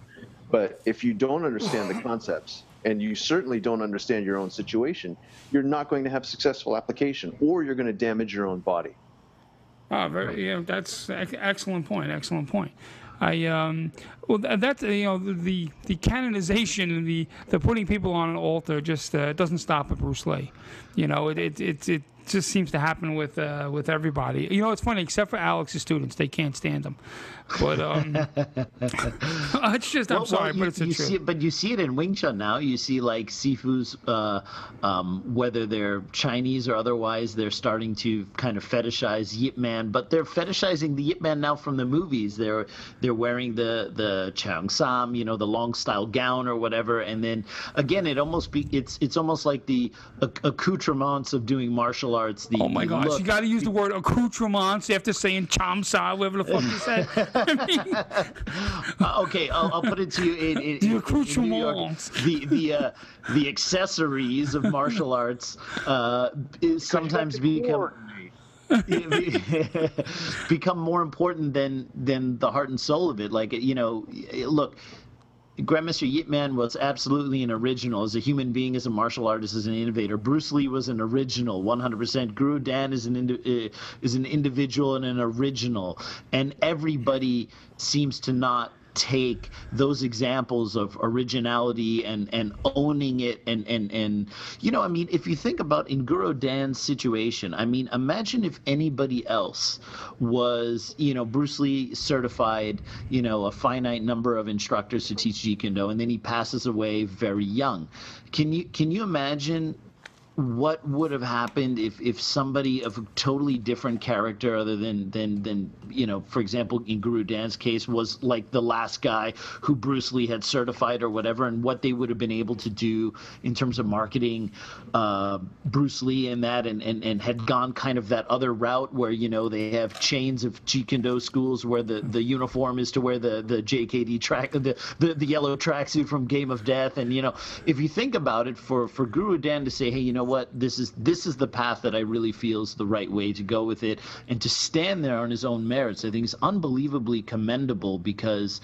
But if you don't understand the [laughs] concepts and you certainly don't understand your own situation, you're not going to have successful application or you're going to damage your own body. Oh, very, yeah, that's ex- excellent point. Excellent point. I um, well, th- that's you know the the canonization and the the putting people on an altar just uh, doesn't stop at Bruce Lee. You know, it it it, it just seems to happen with uh, with everybody. You know, it's funny except for Alex's students; they can't stand him. But [laughs] um, [laughs] it's just I'm Well, sorry, well, you, but it's the you truth. see it, but you see it in Wing Chun now. You see like Sifu's, uh, um, whether they're Chinese or otherwise, they're starting to kind of fetishize Yip Man. But they're fetishizing the Yip Man now from the movies. They're they're wearing the the Chang Sam, you know, the long style gown or whatever. And then again, it almost be it's it's almost like the acc- accoutrements of doing martial arts. The Oh my gosh! look. You got to use the word accoutrements after saying chamsa, whatever the fuck you said. [laughs] I [laughs] mean, Uh, okay, I'll, I'll put it to you in, in, in- in New York. The the uh, the accessories of martial arts uh, is sometimes become [laughs] become more important than than the heart and soul of it. Like you know, look, Grandmaster Yip Man was absolutely an original as a human being, as a martial artist, as an innovator. Bruce Lee was an original, 100%. Guru Dan is an indi- uh, is an individual and an original, and everybody seems to not take those examples of originality and and owning it and and and you know i mean if you think about in guru dan's situation i mean imagine if anybody else was you know bruce lee certified you know a finite number of instructors to teach jeet kune do and then he passes away very young. Can you can you imagine what would have happened if, if somebody of a totally different character other than, than than you know for example in Guru Dan's case was like the last guy who Bruce Lee had certified or whatever and what they would have been able to do in terms of marketing uh, Bruce Lee and that and, and, and had gone kind of that other route where you know they have chains of Jeet schools where the, the uniform is to wear the, the JKD track the, the, the yellow tracksuit from Game of Death. And you know if you think about it for, for Guru Dan to say hey you know what this is this is the path that I really feel is the right way to go with it, and to stand there on his own merits, I think is unbelievably commendable because.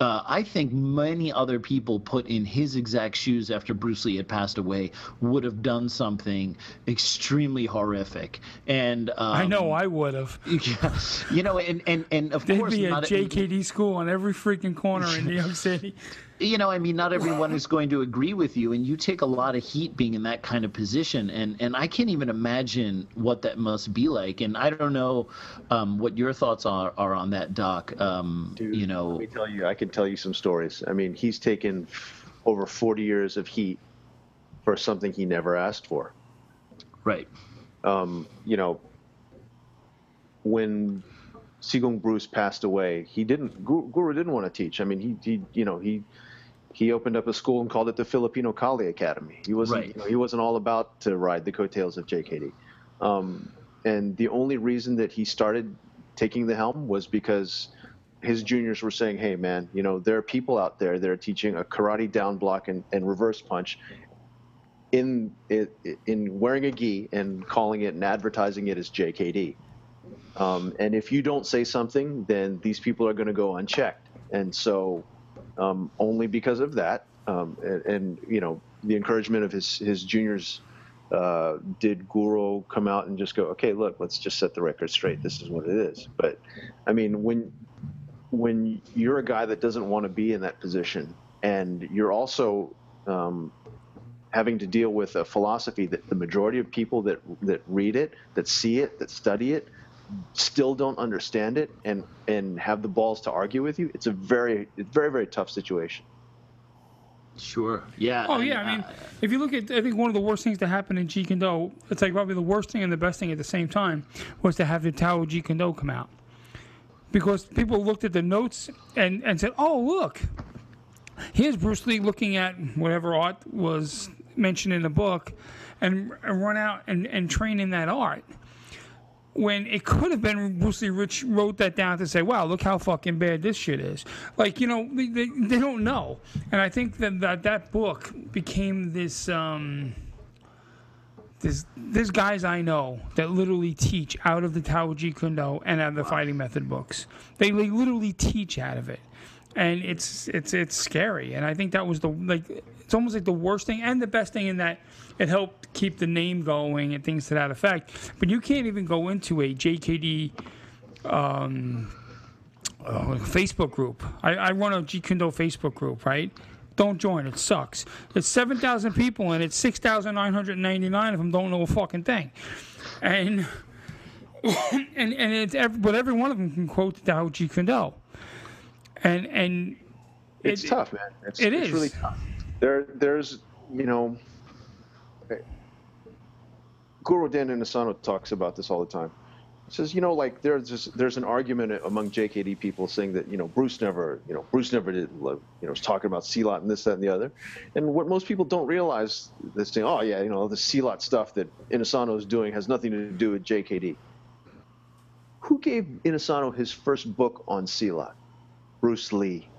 Uh, I think many other people put in his exact shoes after Bruce Lee had passed away would have done something extremely horrific. And um, I know I would have. [laughs] Yeah, you know, and and and of There'd course, be a JKD school on every freaking corner in New York [laughs] City. You know, I mean, not everyone [laughs] is going to agree with you, and you take a lot of heat being in that kind of position, and and I can't even imagine what that must be like. And I don't know um, what your thoughts are, are on that, Doc. Um, Dude, you know, let me tell you, I can tell you some stories. I mean, he's taken over 40 years of heat for something he never asked for. right? Um, you know, when Sigong Bruce passed away, he didn't Guru, Guru didn't want to teach. I mean, he, he you know he he opened up a school and called it the Filipino Kali Academy. He wasn't Right. you know, he wasn't all about to ride the coattails of JKD. Um, and the only reason that he started taking the helm was because his juniors were saying, "Hey, man, you know there are people out there that are teaching a karate down block and, and reverse punch." In it, in wearing a gi and calling it and advertising it as JKD, um, and if you don't say something, then these people are going to go unchecked. And so, um, only because of that, um, and, and you know, the encouragement of his his juniors, uh, did Guru come out and just go, okay, look, let's just set the record straight. This is what it is. But, I mean, when when you're a guy that doesn't want to be in that position, and you're also um, having to deal with a philosophy that the majority of people that that read it, that see it, that study it, still don't understand it and and have the balls to argue with you, it's a very it's very very tough situation. Sure. Yeah. Oh and, yeah, I mean, uh, if you look at, I think one of the worst things to happen in Jeet Kune Do, it's like probably the worst thing and the best thing at the same time, was to have the Tao Jeet Kune Do come out, because people looked at the notes and and said, oh look, here's Bruce Lee looking at whatever art was mentioned in the book, and, and run out and and train in that art. When it could have been Bruce Lee Rich wrote that down to say, "Wow, look how fucking bad this shit is." Like you know, they, they, they don't know, and I think that that, that book became this. Um, there's, there's guys I know that literally teach out of the Tao Jeet Kune Do and out of the fighting method books. They, they literally teach out of it, and it's it's it's scary. And I think that was the like it's almost like the worst thing and the best thing in that it helped keep the name going and things to that effect. But you can't even go into a JKD um, uh, Facebook group. I, I run a Jeet Kune Do Facebook group, right? Don't join. It sucks. It's 7,000 people and it's 6,999 of them don't know a fucking thing. And [coughs] and and it's every, but every one of them can quote the Tao Jeet Kune Do. And and It's It- tough, man. It's, it it's is. really tough. There, there's, you know, Guru Dan Inosanto talks about this all the time. He says, you know, like there's this, there's an argument among JKD people saying that you know Bruce never, you know, Bruce never did, you know, was talking about Silat and this, that, and the other. And what most people don't realize is saying, oh yeah, you know, the Silat stuff that Inosanto is doing has nothing to do with JKD. Who gave Inosanto his first book on Silat? Bruce Lee.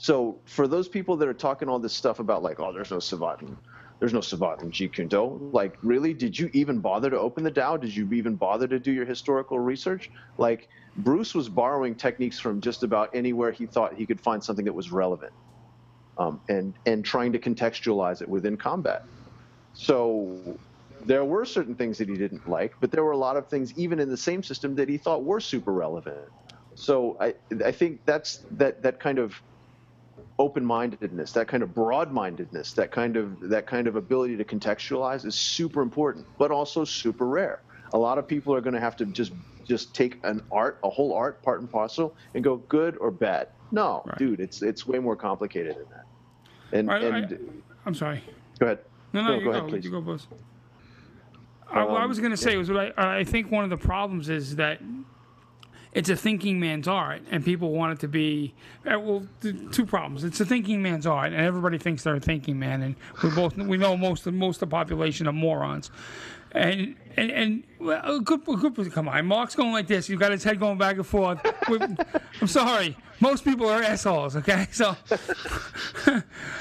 So for those people that are talking all this stuff about like, oh, there's no Savat, There's no Savate in Jeet Kune Do. Like, really? Did you even bother to open the Tao? Did you even bother to do your historical research? Like, Bruce was borrowing techniques from just about anywhere he thought he could find something that was relevant, um, and and trying to contextualize it within combat. So there were certain things that he didn't like, but there were a lot of things even in the same system that he thought were super relevant. So I I think that's that that kind of open-mindedness, that kind of broad-mindedness, that kind of that kind of ability to contextualize is super important, but also super rare. A lot of people are going to have to just just take an art, a whole art, part and parcel, and go good or bad. No, right. dude, it's it's way more complicated than that. And, and I, am sorry. Go ahead. No, no, no you go, go ahead, please. You go, boss. Um, I, I was going to say was what I, I think one of the problems is that it's a thinking man's art, and people want it to be. Uh, well, two problems. It's a thinking man's art, and everybody thinks they're a thinking man, and we both we know most of most of the population are morons. And and and well, good, good. Come on, Mark's going like this. You got his head going back and forth. [laughs] I'm sorry. Most people are assholes. Okay, so [laughs]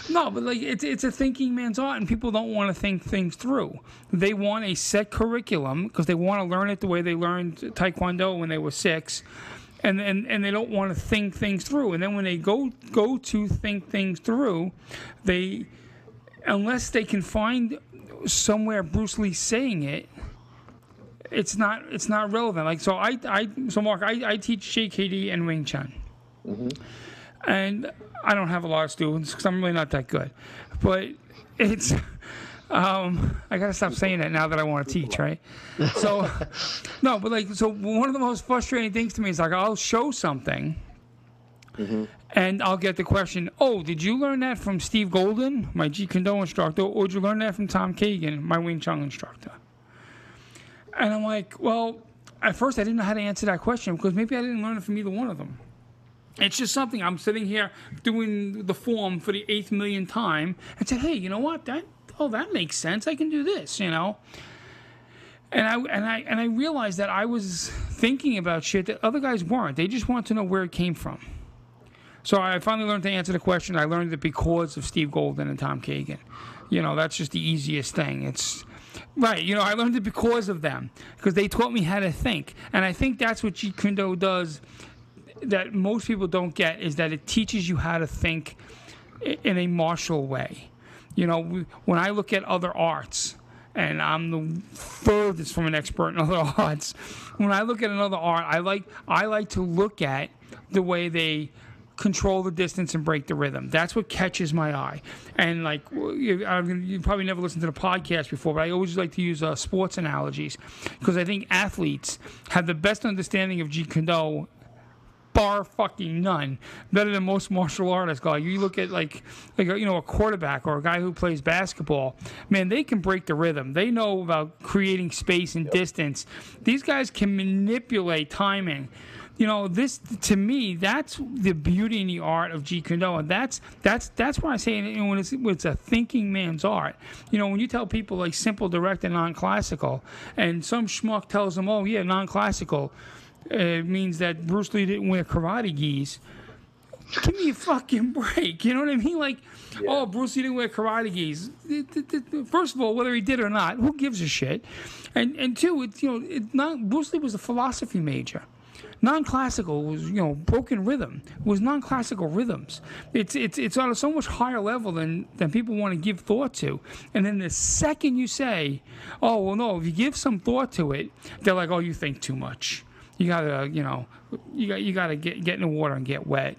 no, but like it's it's a thinking man's art, and people don't want to think things through. They want a set curriculum because they want to learn it the way they learned Taekwondo when they were six. And, and, and they don't want to think things through. And then when they go go to think things through, they unless they can find somewhere Bruce Lee saying it, it's not it's not relevant. Like so, I, I so Mark, I, I teach JKD and Wing Chun, mm-hmm. and I don't have a lot of students because I'm really not that good, but it's. [laughs] Um, I gotta stop saying that now that I want to teach, right? So, [laughs] no, but like, so one of the most frustrating things to me is like I'll show something, mm-hmm. And I'll get the question, oh, did you learn that from Steve Golden, my Jeet Kune Do instructor, or did you learn that from Tom Kagan, my Wing Chun instructor? And I'm like, well, at first I didn't know how to answer that question because maybe I didn't learn it from either one of them. It's just something I'm sitting here doing the form for the eighth million time and said, hey, you know what? That oh, that makes sense. I can do this, you know. And I and I and I realized that I was thinking about shit that other guys weren't. They just want to know where it came from. So I finally learned to answer the question. I learned it because of Steve Golden and Tom Kagan. You know, that's just the easiest thing. It's right. You know, I learned it because of them because they taught me how to think, and I think that's what Jeet Kune Do does that most people don't get is that it teaches you how to think in a martial way. You know, when I look at other arts, and I'm the furthest from an expert in [laughs] other arts. When I look at another art, I like I like to look at the way they control the distance and break the rhythm. That's what catches my eye. And like you, probably never listened to the podcast before, but I always like to use uh, sports analogies. Because I think athletes have the best understanding of Jeet Kune Do bar fucking none better than most martial artists go you look at like like you know a quarterback or a guy who plays basketball man they can break the rhythm. They know about creating space and distance. These guys can manipulate timing you know, this to me, that's the beauty and the art of Jeet Kune Do, and that's that's that's why I say you know, when it's when it's a thinking man's art. You know, when you tell people like simple, direct, and non-classical, and some schmuck tells them, "Oh yeah, non-classical," uh, means that Bruce Lee didn't wear karate gis. Give me a fucking break. You know what I mean? Like, yeah. oh, Bruce Lee didn't wear karate gis. First of all, whether he did or not, who gives a shit? And and two, it's you know, it not Bruce Lee was a philosophy major. Non-classical was you know broken rhythm. Was non-classical rhythms. It's it's it's on a so much higher level than than people want to give thought to. And then the second you say, "Oh well, no," if you give some thought to it, they're like, "Oh, you think too much. You gotta you know you got you gotta get get in the water and get wet."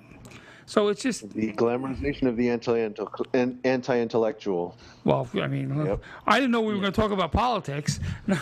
So it's just the glamorization of the anti-intellectual. Well, I mean, yep. I didn't know we were going to talk about politics. [laughs] I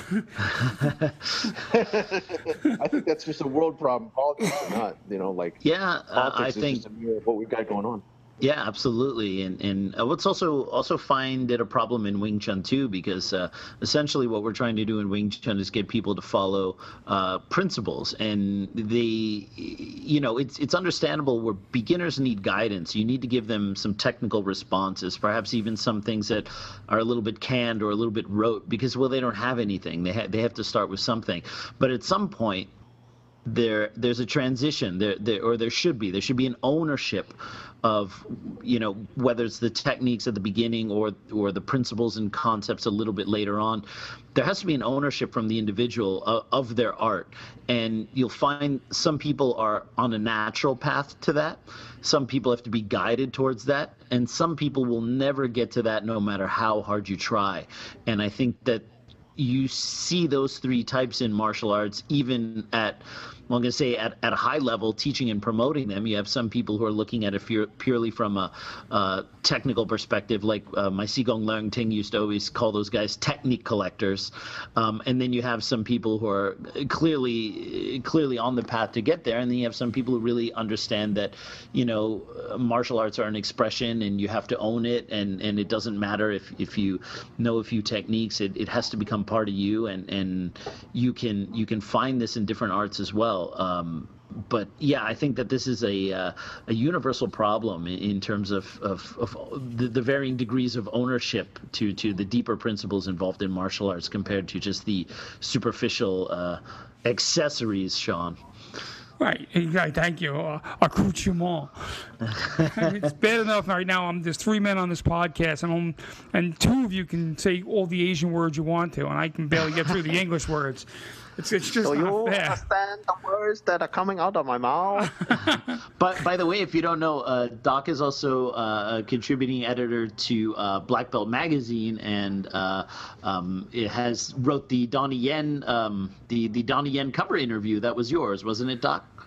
think that's just a world problem. Politics is not, you know, like yeah. Uh, I think what we've got going on. Yeah, absolutely, and and uh, let's also also find it a problem in Wing Chun too, because uh, essentially what we're trying to do in Wing Chun is get people to follow uh, principles, and they, you know, it's it's understandable where beginners need guidance. You need to give them some technical responses, perhaps even some things that are a little bit canned or a little bit rote, because well they don't have anything. They ha- they have to start with something, but at some point there there's a transition there, there or there should be there should be an ownership of you know whether it's the techniques at the beginning or or the principles and concepts a little bit later on there has to be an ownership from the individual of, of their art. And you'll find some people are on a natural path to that. Some people have to be guided towards that. And some people will never get to that no matter how hard you try. And i think that you see those three types in martial arts even at well, I'm going to say at, at a high level, teaching and promoting them. You have some people who are looking at it purely from a, a technical perspective, like uh, my Sigong Leung Ting used to always call those guys technique collectors. Um, and then you have some people who are clearly clearly on the path to get there, and then you have some people who really understand that, you know, martial arts are an expression, and you have to own it, and, and it doesn't matter if, if you know a few techniques. It, it has to become part of you, and, and you can you can find this in different arts as well well. Um, but yeah, I think that this is a uh, a universal problem in, terms of of, of the, the, varying degrees of ownership to to the deeper principles involved in martial arts compared to just the superficial uh, accessories, Sean. Right, right. Thank you. Uh, accoutrement. [laughs] it's bad enough right now. I'm there's three men on this podcast, and I'm, and two of you can say all the Asian words you want to, and I can barely get through the English words. It's, it's just so not you fair. understand the words that are coming out of my mouth. [laughs] but by the way, if you don't know, uh, Doc is also uh, a contributing editor to uh, Black Belt magazine, and uh, um, it has wrote the Donnie Yen um, the the Donnie Yen cover interview. That was yours, wasn't it, Doc?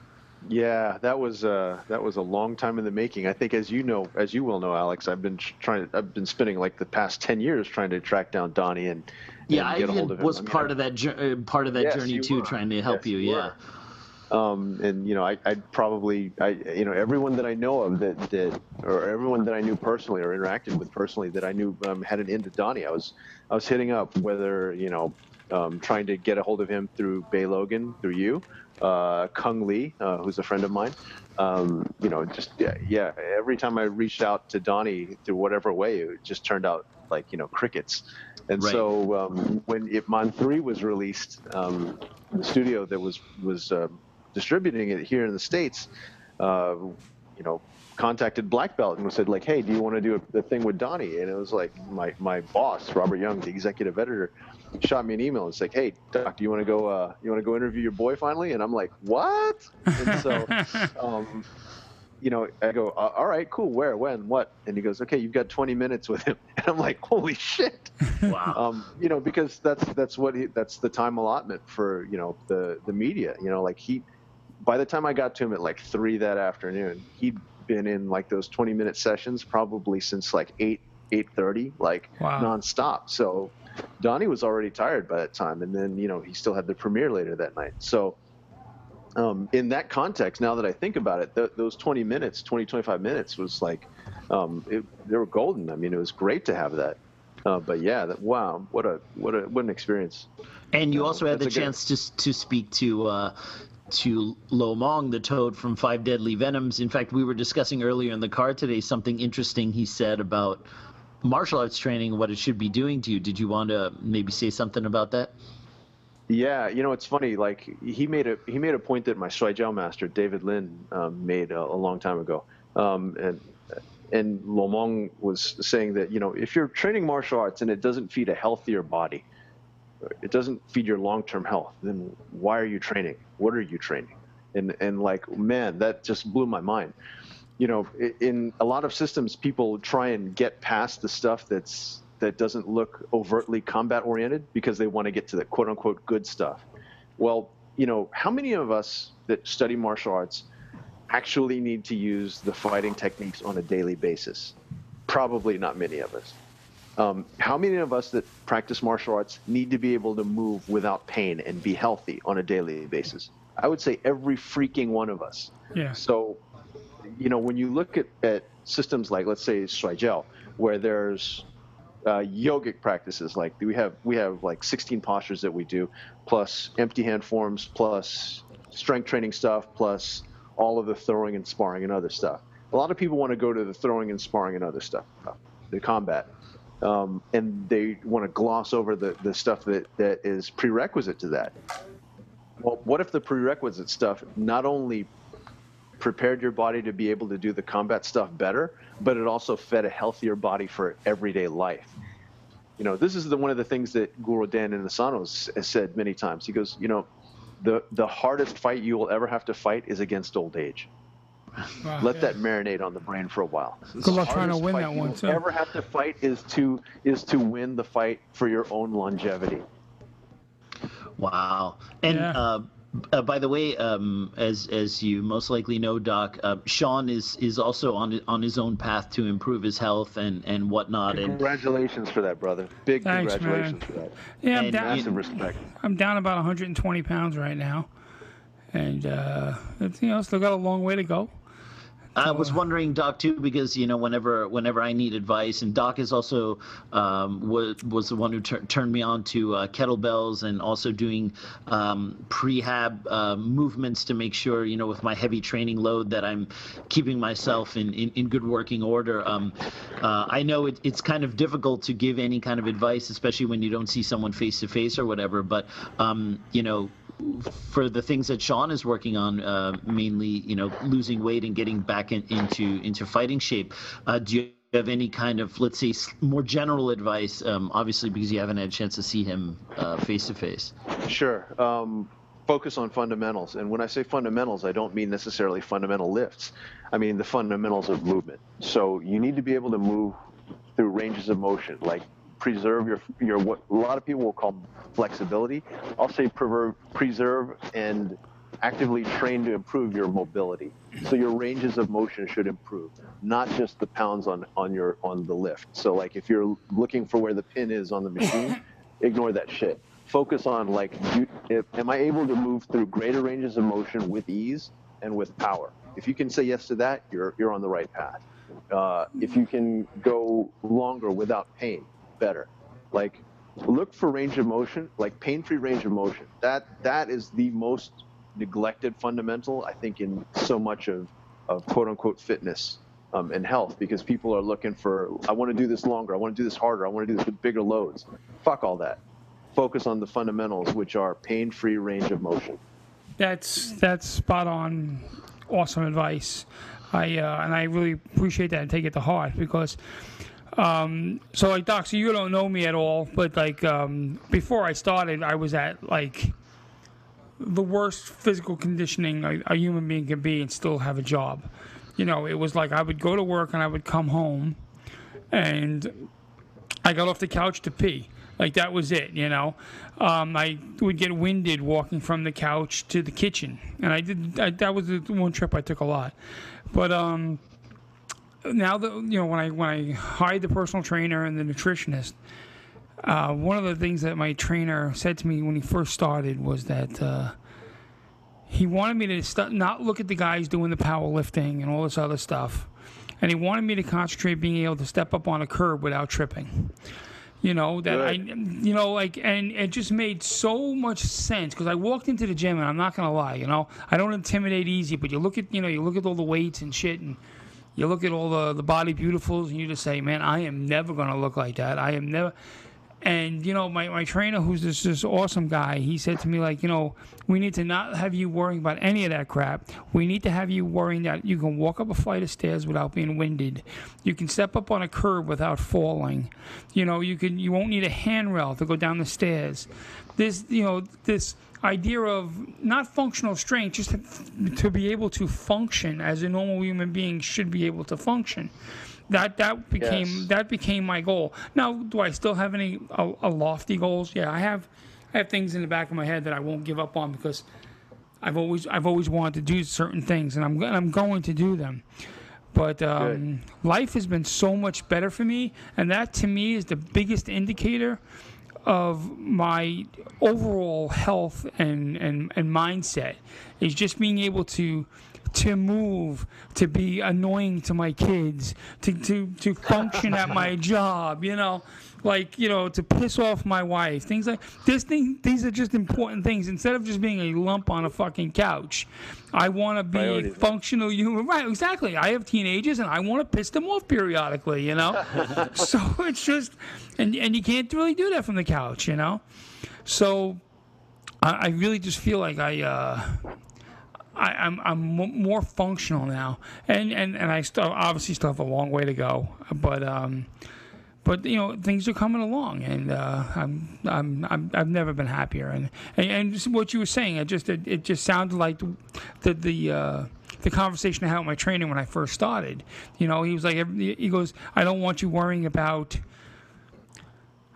Yeah, that was uh, that was a long time in the making. I think, as you know, as you well know, Alex, I've been trying. I've been spending like the past ten years trying to track down Donnie and yeah, I was I mean, part of that uh, part of that yes, journey too, were. trying to help yes, you. you yeah. Um, and you know, I, I probably, I, you know, everyone that I know of that, that, or everyone that I knew personally or interacted with personally that I knew um, had an end to Donnie. I was, I was hitting up whether you know, um, trying to get a hold of him through Bey Logan, through you, uh, Kung Lee, uh, who's a friend of mine. Um, you know, just yeah, yeah. Every time I reached out to Donnie through whatever way, it just turned out like you know crickets. And right. so um, when Man 3 was released, um, the studio that was was uh, distributing it here in the states, uh, you know, contacted Black Belt and said like, "Hey, do you want to do a, a, thing with Donnie?" And it was like my my boss, Robert Young, the executive editor, shot me an email and said, "Hey, Doc, do you want to go? Uh, you want to go interview your boy finally?" And I'm like, "What?" And so. [laughs] Um, you know, I go, all right, cool. Where, when, what? And he goes, okay, you've got 20 minutes with him. [laughs] And I'm like, holy shit. [laughs] Wow. Um, you know, because that's, that's what he, that's the time allotment for, you know, the, the media, you know, like he, by the time I got to him at like three that afternoon, he'd been in like those 20 minute sessions probably since like eight, 8.30, like wow. nonstop. So Donnie was already tired by that time. And then, you know, he still had the premiere later that night. So, um, in that context, now that I think about it, th- those 20 minutes, 20, 25 minutes was like, um, it, they were golden. I mean, it was great to have that. Uh, but yeah, that, wow, what a what a what an experience. And you also had the chance good... to to speak to uh, to Lo Mang, the toad from Five Deadly Venoms. In fact, we were discussing earlier in the car today something interesting he said about martial arts training, what it should be doing to you. Did you want to maybe say something about that? Yeah, you know it's funny. Like he made a he made a point that my Shuai master David Lin um, made a, a, long time ago, um, and and Lo Mang was saying that you know if you're training martial arts and it doesn't feed a healthier body, it doesn't feed your long term health, then why are you training? What are you training? And and like man, that just blew my mind. You know, in a lot of systems, people try and get past the stuff that's that doesn't look overtly combat oriented because they want to get to the quote unquote good stuff. Well, you know, how many of us that study martial arts actually need to use the fighting techniques on a daily basis? Probably not many of us. Um, how many of us that practice martial arts need to be able to move without pain and be healthy on a daily basis? I would say every freaking one of us. Yeah. So, you know, when you look at, at systems like, let's say, Jiao, where there's uh, yogic practices like we have we have like 16 postures that we do plus empty hand forms plus strength training stuff plus all of the throwing and sparring and other stuff. A lot of people want to go to the throwing and sparring and other stuff the combat um, and they want to gloss over the, the stuff that, that is prerequisite to that. Well, what if the prerequisite stuff not only prepared your body to be able to do the combat stuff better, but it also fed a healthier body for everyday life? You know, this is the, one of the things that Guru Dan Inosanto has said many times. He goes, you know, the, the hardest fight you will ever have to fight is against old age. Wow, Let yeah. that marinate on the brain for a while. Good luck trying to win that one too. Ever have to fight is to is to win the fight for your own longevity. Wow. And yeah. uh, uh, by the way, um, as as you most likely know, Doc, uh, Sean is is also on on his own path to improve his health and and whatnot. And congratulations for that, brother. Big Thanks, congratulations man. for that. Yeah, I'm down. Massive respect. I'm down about 120 pounds right now, and uh, you know, still got a long way to go. I was wondering, Doc, too, because you know, whenever whenever I need advice, and Doc is also um, was was the one who tur- turned me on to uh, kettlebells and also doing um, prehab uh, movements to make sure, you know, with my heavy training load, that I'm keeping myself in in, in good working order. Um, uh, I know it, it's kind of difficult to give any kind of advice, especially when you don't see someone face to face or whatever. But um, you know, for the things that Sean is working on, uh, mainly you know losing weight and getting back in, into into fighting shape. Uh, do you have any kind of let's say more general advice? Um, obviously, because you haven't had a chance to see him face to face. Sure. Um, focus on fundamentals, and when I say fundamentals, I don't mean necessarily fundamental lifts. I mean the fundamentals of movement. So you need to be able to move through ranges of motion, like preserve your your what a lot of people will call flexibility. I'll say preserve, preserve and actively train to improve your mobility. So your ranges of motion should improve, not just the pounds on on your on the lift. So like if you're looking for where the pin is on the machine, [laughs] ignore that shit. Focus on like, you, if, am I able to move through greater ranges of motion with ease and with power? If you can say yes to that, you're you're on the right path. Uh, if you can go longer without pain, better. Like look for range of motion, like pain-free range of motion. That that is the most neglected fundamental, I think, in so much of of quote unquote fitness um, and health, because people are looking for, I want to do this longer, I want to do this harder, I want to do this with bigger loads. Fuck all that. Focus on the fundamentals, which are pain-free range of motion. That's that's spot on. Awesome advice. I uh, and I really appreciate that and take it to heart because um, so like Doc, so you don't know me at all, but like um, before I started, I was at like the worst physical conditioning a, a, human being can be and still have a job. You know, it was like I would go to work and I would come home, and I got off the couch to pee. Like that was it, you know. Um, I would get winded walking from the couch to the kitchen, and I did. I, that was the one trip I took a lot, but um, now that you know when I when I hired the personal trainer and the nutritionist, uh, one of the things that my trainer said to me when he first started was that uh, he wanted me to st- not look at the guys doing the powerlifting and all this other stuff, and he wanted me to concentrate being able to step up on a curb without tripping. You know that I, you know, like, and it just made so much sense because I walked into the gym and I'm not gonna lie, you know, I don't intimidate easy, but you look at, you know, you look at all the weights and shit and you look at all the, the body beautifuls and you just say, man, I am never going to look like that. I am never. And, you know, my, my trainer, who's this, this awesome guy, he said to me, like, you know, we need to not have you worrying about any of that crap. We need to have you worrying that you can walk up a flight of stairs without being winded. You can step up on a curb without falling. You know, you can you won't need a handrail to go down the stairs. This, you know, this idea of not functional strength, just to, to be able to function as a normal human being should be able to function. That that became yes. that became my goal. Now, do I still have any a, a lofty goals? Yeah, I have. I have things in the back of my head that I won't give up on because I've always I've always wanted to do certain things, and I'm I'm going to do them. But um, life has been so much better for me, and that to me is the biggest indicator of my overall health and, and, and mindset is just being able to to move, to be annoying to my kids, to, to, to function at my [laughs] job, you know, like, you know, to piss off my wife, things like this thing these are just important things. Instead of just being a lump on a fucking couch, I wanna be Priorities. a functional human right, exactly. I have teenagers and I wanna piss them off periodically, you know? [laughs] so it's just and and you can't really do that from the couch, you know? So I, I really just feel like I. Uh, I, I'm I'm m- more functional now, and and and I still obviously still have a long way to go, but um, but you know things are coming along, and uh, I'm, I'm I've never been happier, and and, and what you were saying, it just it, it just sounded like the the the, uh, the conversation I had with my trainer when I first started. You know, he was like, he goes, I don't want you worrying about.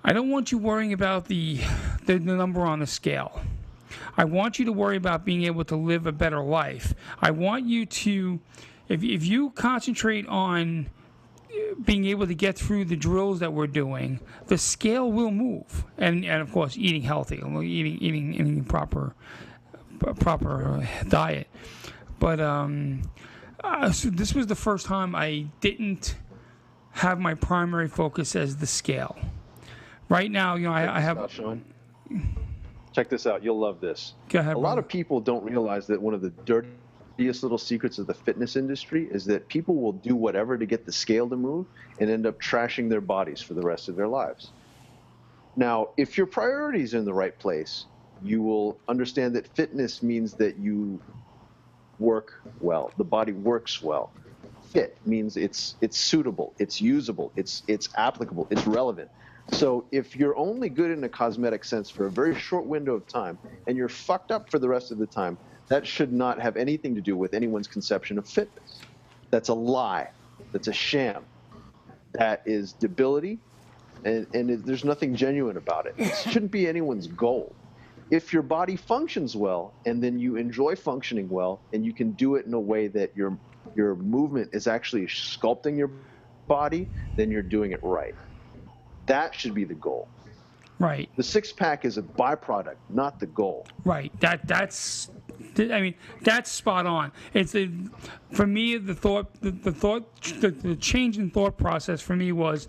I don't want you worrying about the, the, the number on the scale. I want you to worry about being able to live a better life. I want you to, if, if you concentrate on being able to get through the drills that we're doing, the scale will move. And, and of course, eating healthy, eating, eating, eating proper, proper diet. But um, uh, so this was the first time I didn't have my primary focus as the scale. Right now, you know, I, I have. Out, Sean. Check this out. You'll love this. Go ahead. A lot of people don't realize that one of the dirtiest little secrets of the fitness industry is that people will do whatever to get the scale to move and end up trashing their bodies for the rest of their lives. Now, if your priorities are in the right place, you will understand that fitness means that you work well. The body works well. Fit means it's it's suitable, it's usable, it's it's applicable, it's relevant. So if you're only good in a cosmetic sense for a very short window of time and you're fucked up for the rest of the time, that should not have anything to do with anyone's conception of fitness. That's a lie. That's a sham. That is debility, and, and it, there's nothing genuine about it. It shouldn't be anyone's goal. If your body functions well and then you enjoy functioning well and you can do it in a way that your your movement is actually sculpting your body, then you're doing it right. That should be the goal. Right. The six pack is a byproduct, not the goal. Right. That that's. I mean, that's spot on. It's a, for me the thought the, the thought the, the change in thought process for me was,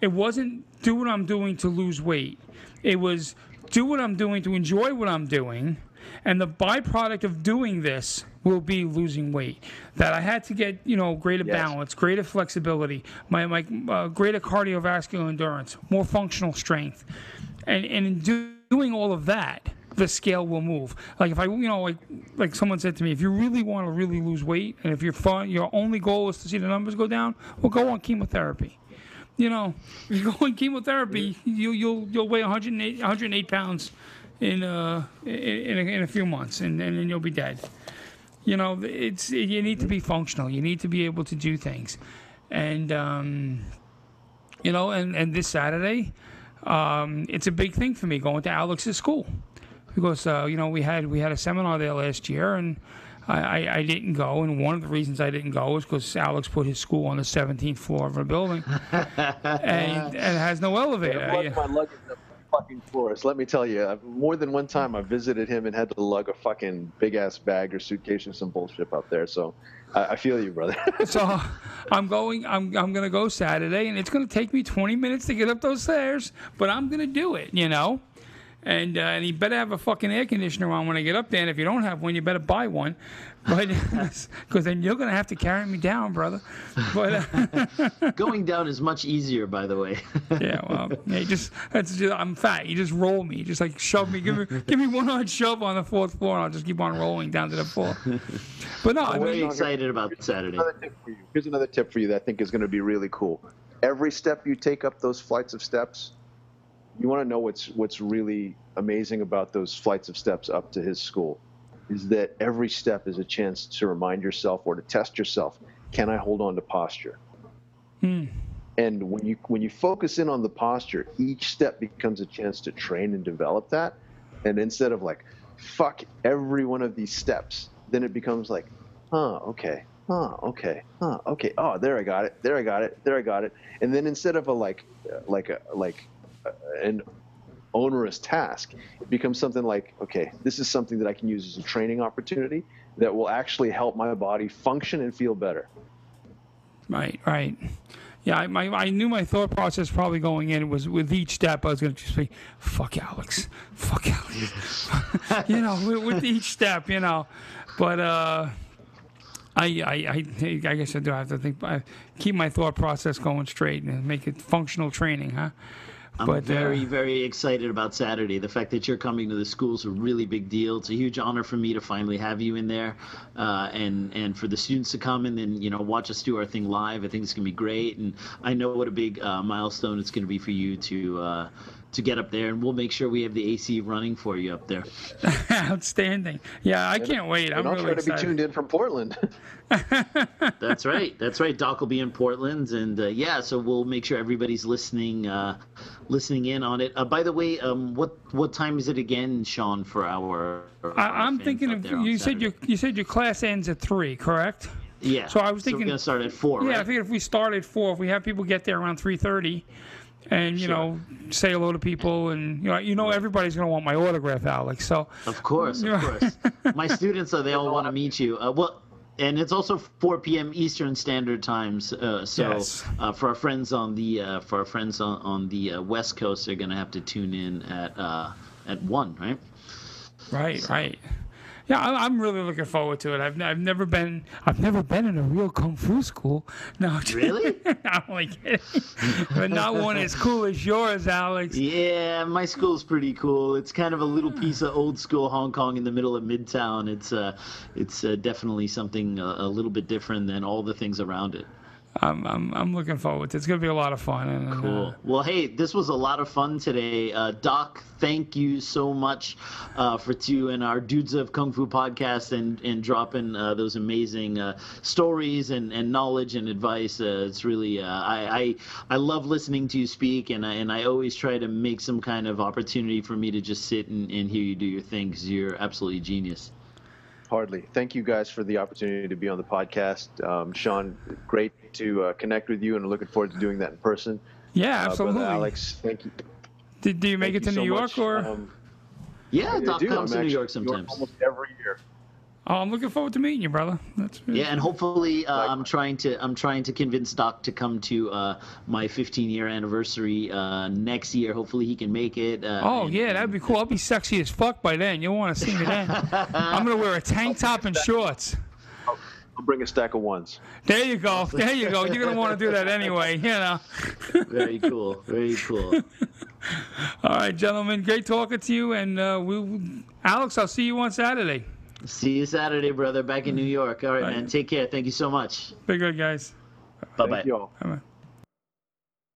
it wasn't do what I'm doing to lose weight. It was do what I'm doing to enjoy what I'm doing, and the byproduct of doing this will be losing weight. That I had to get, you know, greater Yes. balance, greater flexibility, my, my uh, greater cardiovascular endurance, more functional strength. And, and in do, doing all of that, the scale will move. Like if I, you know, like like someone said to me, if you really want to really lose weight, and if your fun, your only goal is to see the numbers go down, well, go on chemotherapy. You know, you [laughs] go on chemotherapy, you, you'll you'll weigh 108, 108 pounds in uh in, in, a, in a few months, and, and then you'll be dead. You know, it's you need to be functional. You need to be able to do things, and um, you know, and and this Saturday, um, it's a big thing for me going to Alex's school because uh, you know we had we had a seminar there last year and. I, I, I didn't go, and one of the reasons I didn't go is because Alex put his school on the 17th floor of a building, [laughs] and, and it has no elevator. I've lugged my luggage up the fucking floors. Let me tell you, more than one time I visited him and had to lug a fucking big ass bag or suitcase or some bullshit up there. So I, I feel you, brother. [laughs] so I'm going. I'm I'm gonna go Saturday, and it's gonna take me 20 minutes to get up those stairs, but I'm gonna do it. You know. And, uh, and you better have a fucking air conditioner on when I get up there. And if you don't have one, you better buy one, but [laughs] because then you're gonna have to carry me down, brother. But uh, [laughs] Going down is much easier, by the way. [laughs] yeah, well, yeah, just that's just I'm fat. You just roll me, just like shove me, give me give me one hard shove on the fourth floor, and I'll just keep on rolling down to the floor. But no, I I'm very mean, excited about Saturday. another tip for you. Here's another tip for you that I think is going to be really cool. Every step you take up those flights of steps, you want to know what's what's really amazing about those flights of steps up to his school is that every step is a chance to remind yourself or to test yourself can i hold on to posture? Hmm. And when you when you focus in on the posture each step becomes a chance to train and develop that. And instead of like fuck every one of these steps then it becomes like huh okay huh okay huh okay oh there i got it there i got it there i got it. And then instead of a like like a like an onerous task it becomes something like okay this is something that i can use as a training opportunity that will actually help my body function and feel better Right, right. Yeah, I, my, I knew my thought process probably going in was with each step I was going to just be, fuck Alex, fuck Alex, [laughs] you know, with, with each step, you know. But uh, I, I, I, I guess I do have to think, I keep my thought process going straight and make it functional training, huh? I'm But, uh, very, very excited about Saturday. The fact that you're coming to the school is a really big deal. It's a huge honor for me to finally have you in there, uh, and and for the students to come and then you know watch us do our thing live. I think it's gonna be great, and I know what a big uh, milestone it's gonna be for you to. To get up there, and we'll make sure we have the AC running for you up there. [laughs] Outstanding. Yeah, I can't wait. I'm and also really going to be tuned in from Portland. [laughs] That's right. That's right. Doc will be in Portland, and uh, yeah, so we'll make sure everybody's listening, uh, listening in on it. Uh, by the way, um, what what time is it again, Sean, for our? our I, I'm thinking of you said Saturday? your you said your class ends at three, correct? Yeah. so I was thinking we're thinking- gonna start at four. Yeah, I right? figured if we start at four, if we have people get there around three thirty, and you Sure. know say hello to people, and you know you know everybody's gonna want my autograph, Alex. So Of course, of [laughs] course. My students, uh, they all want to meet you. Uh, well, and it's also 4 p.m. Eastern Standard Times. Uh, so Yes. uh, for our friends on the uh, for our friends on, on the uh, West Coast, they're gonna have to tune in at uh, at one, right? right, right. Yeah, I- I'm really looking forward to it. I've, I've never been I've never been in a real kung fu school. No, Really? [laughs] I'm kidding. but not one as cool as yours, Alex. Yeah, my school's pretty cool. It's kind of a little piece of old school Hong Kong in the middle of Midtown. It's uh, it's uh, definitely something uh, a little bit different than all the things around it. I'm, I'm I'm looking forward to it. It's gonna be a lot of fun. And, uh, Cool. Well, hey, this was a lot of fun today. Uh, Doc, thank you so much uh, for two and our Dudes of Kung Fu podcast and, and dropping uh, those amazing uh, stories and, and knowledge and advice. Uh, it's really, uh, I, I I love listening to you speak, and I, and I always try to make some kind of opportunity for me to just sit and, and hear you do your thing because you're absolutely genius. Hardly. Thank you guys for the opportunity to be on the podcast. Um, Sean, great to uh, connect with you, and looking forward to doing that in person. yeah, Uh, absolutely. Brother Alex, thank you. Did, do you make thank it to New so York much. or? Um, Yeah, I Doc do. comes I'm to New York in New York sometimes. almost every year. Oh, I'm looking forward to meeting you, brother. That's Yeah, and hopefully, uh, I'm trying to I'm trying to convince Doc to come to uh, my 15 year anniversary uh, next year. Hopefully, he can make it. Uh, Oh and- yeah, that'd be cool. I'll be sexy as fuck by then. You'll want to see me then. [laughs] I'm gonna wear a tank top and shorts. I'll bring a stack of ones. There you go. There you go. You're gonna want to do that anyway. You know. [laughs] Very cool. Very cool. All right, gentlemen. Great talking to you. And uh, we, Alex, I'll see you on Saturday. See you Saturday, brother. Back in New York. All right, Bye. man. Take care. Thank you so much. Be good, guys. Bye bye.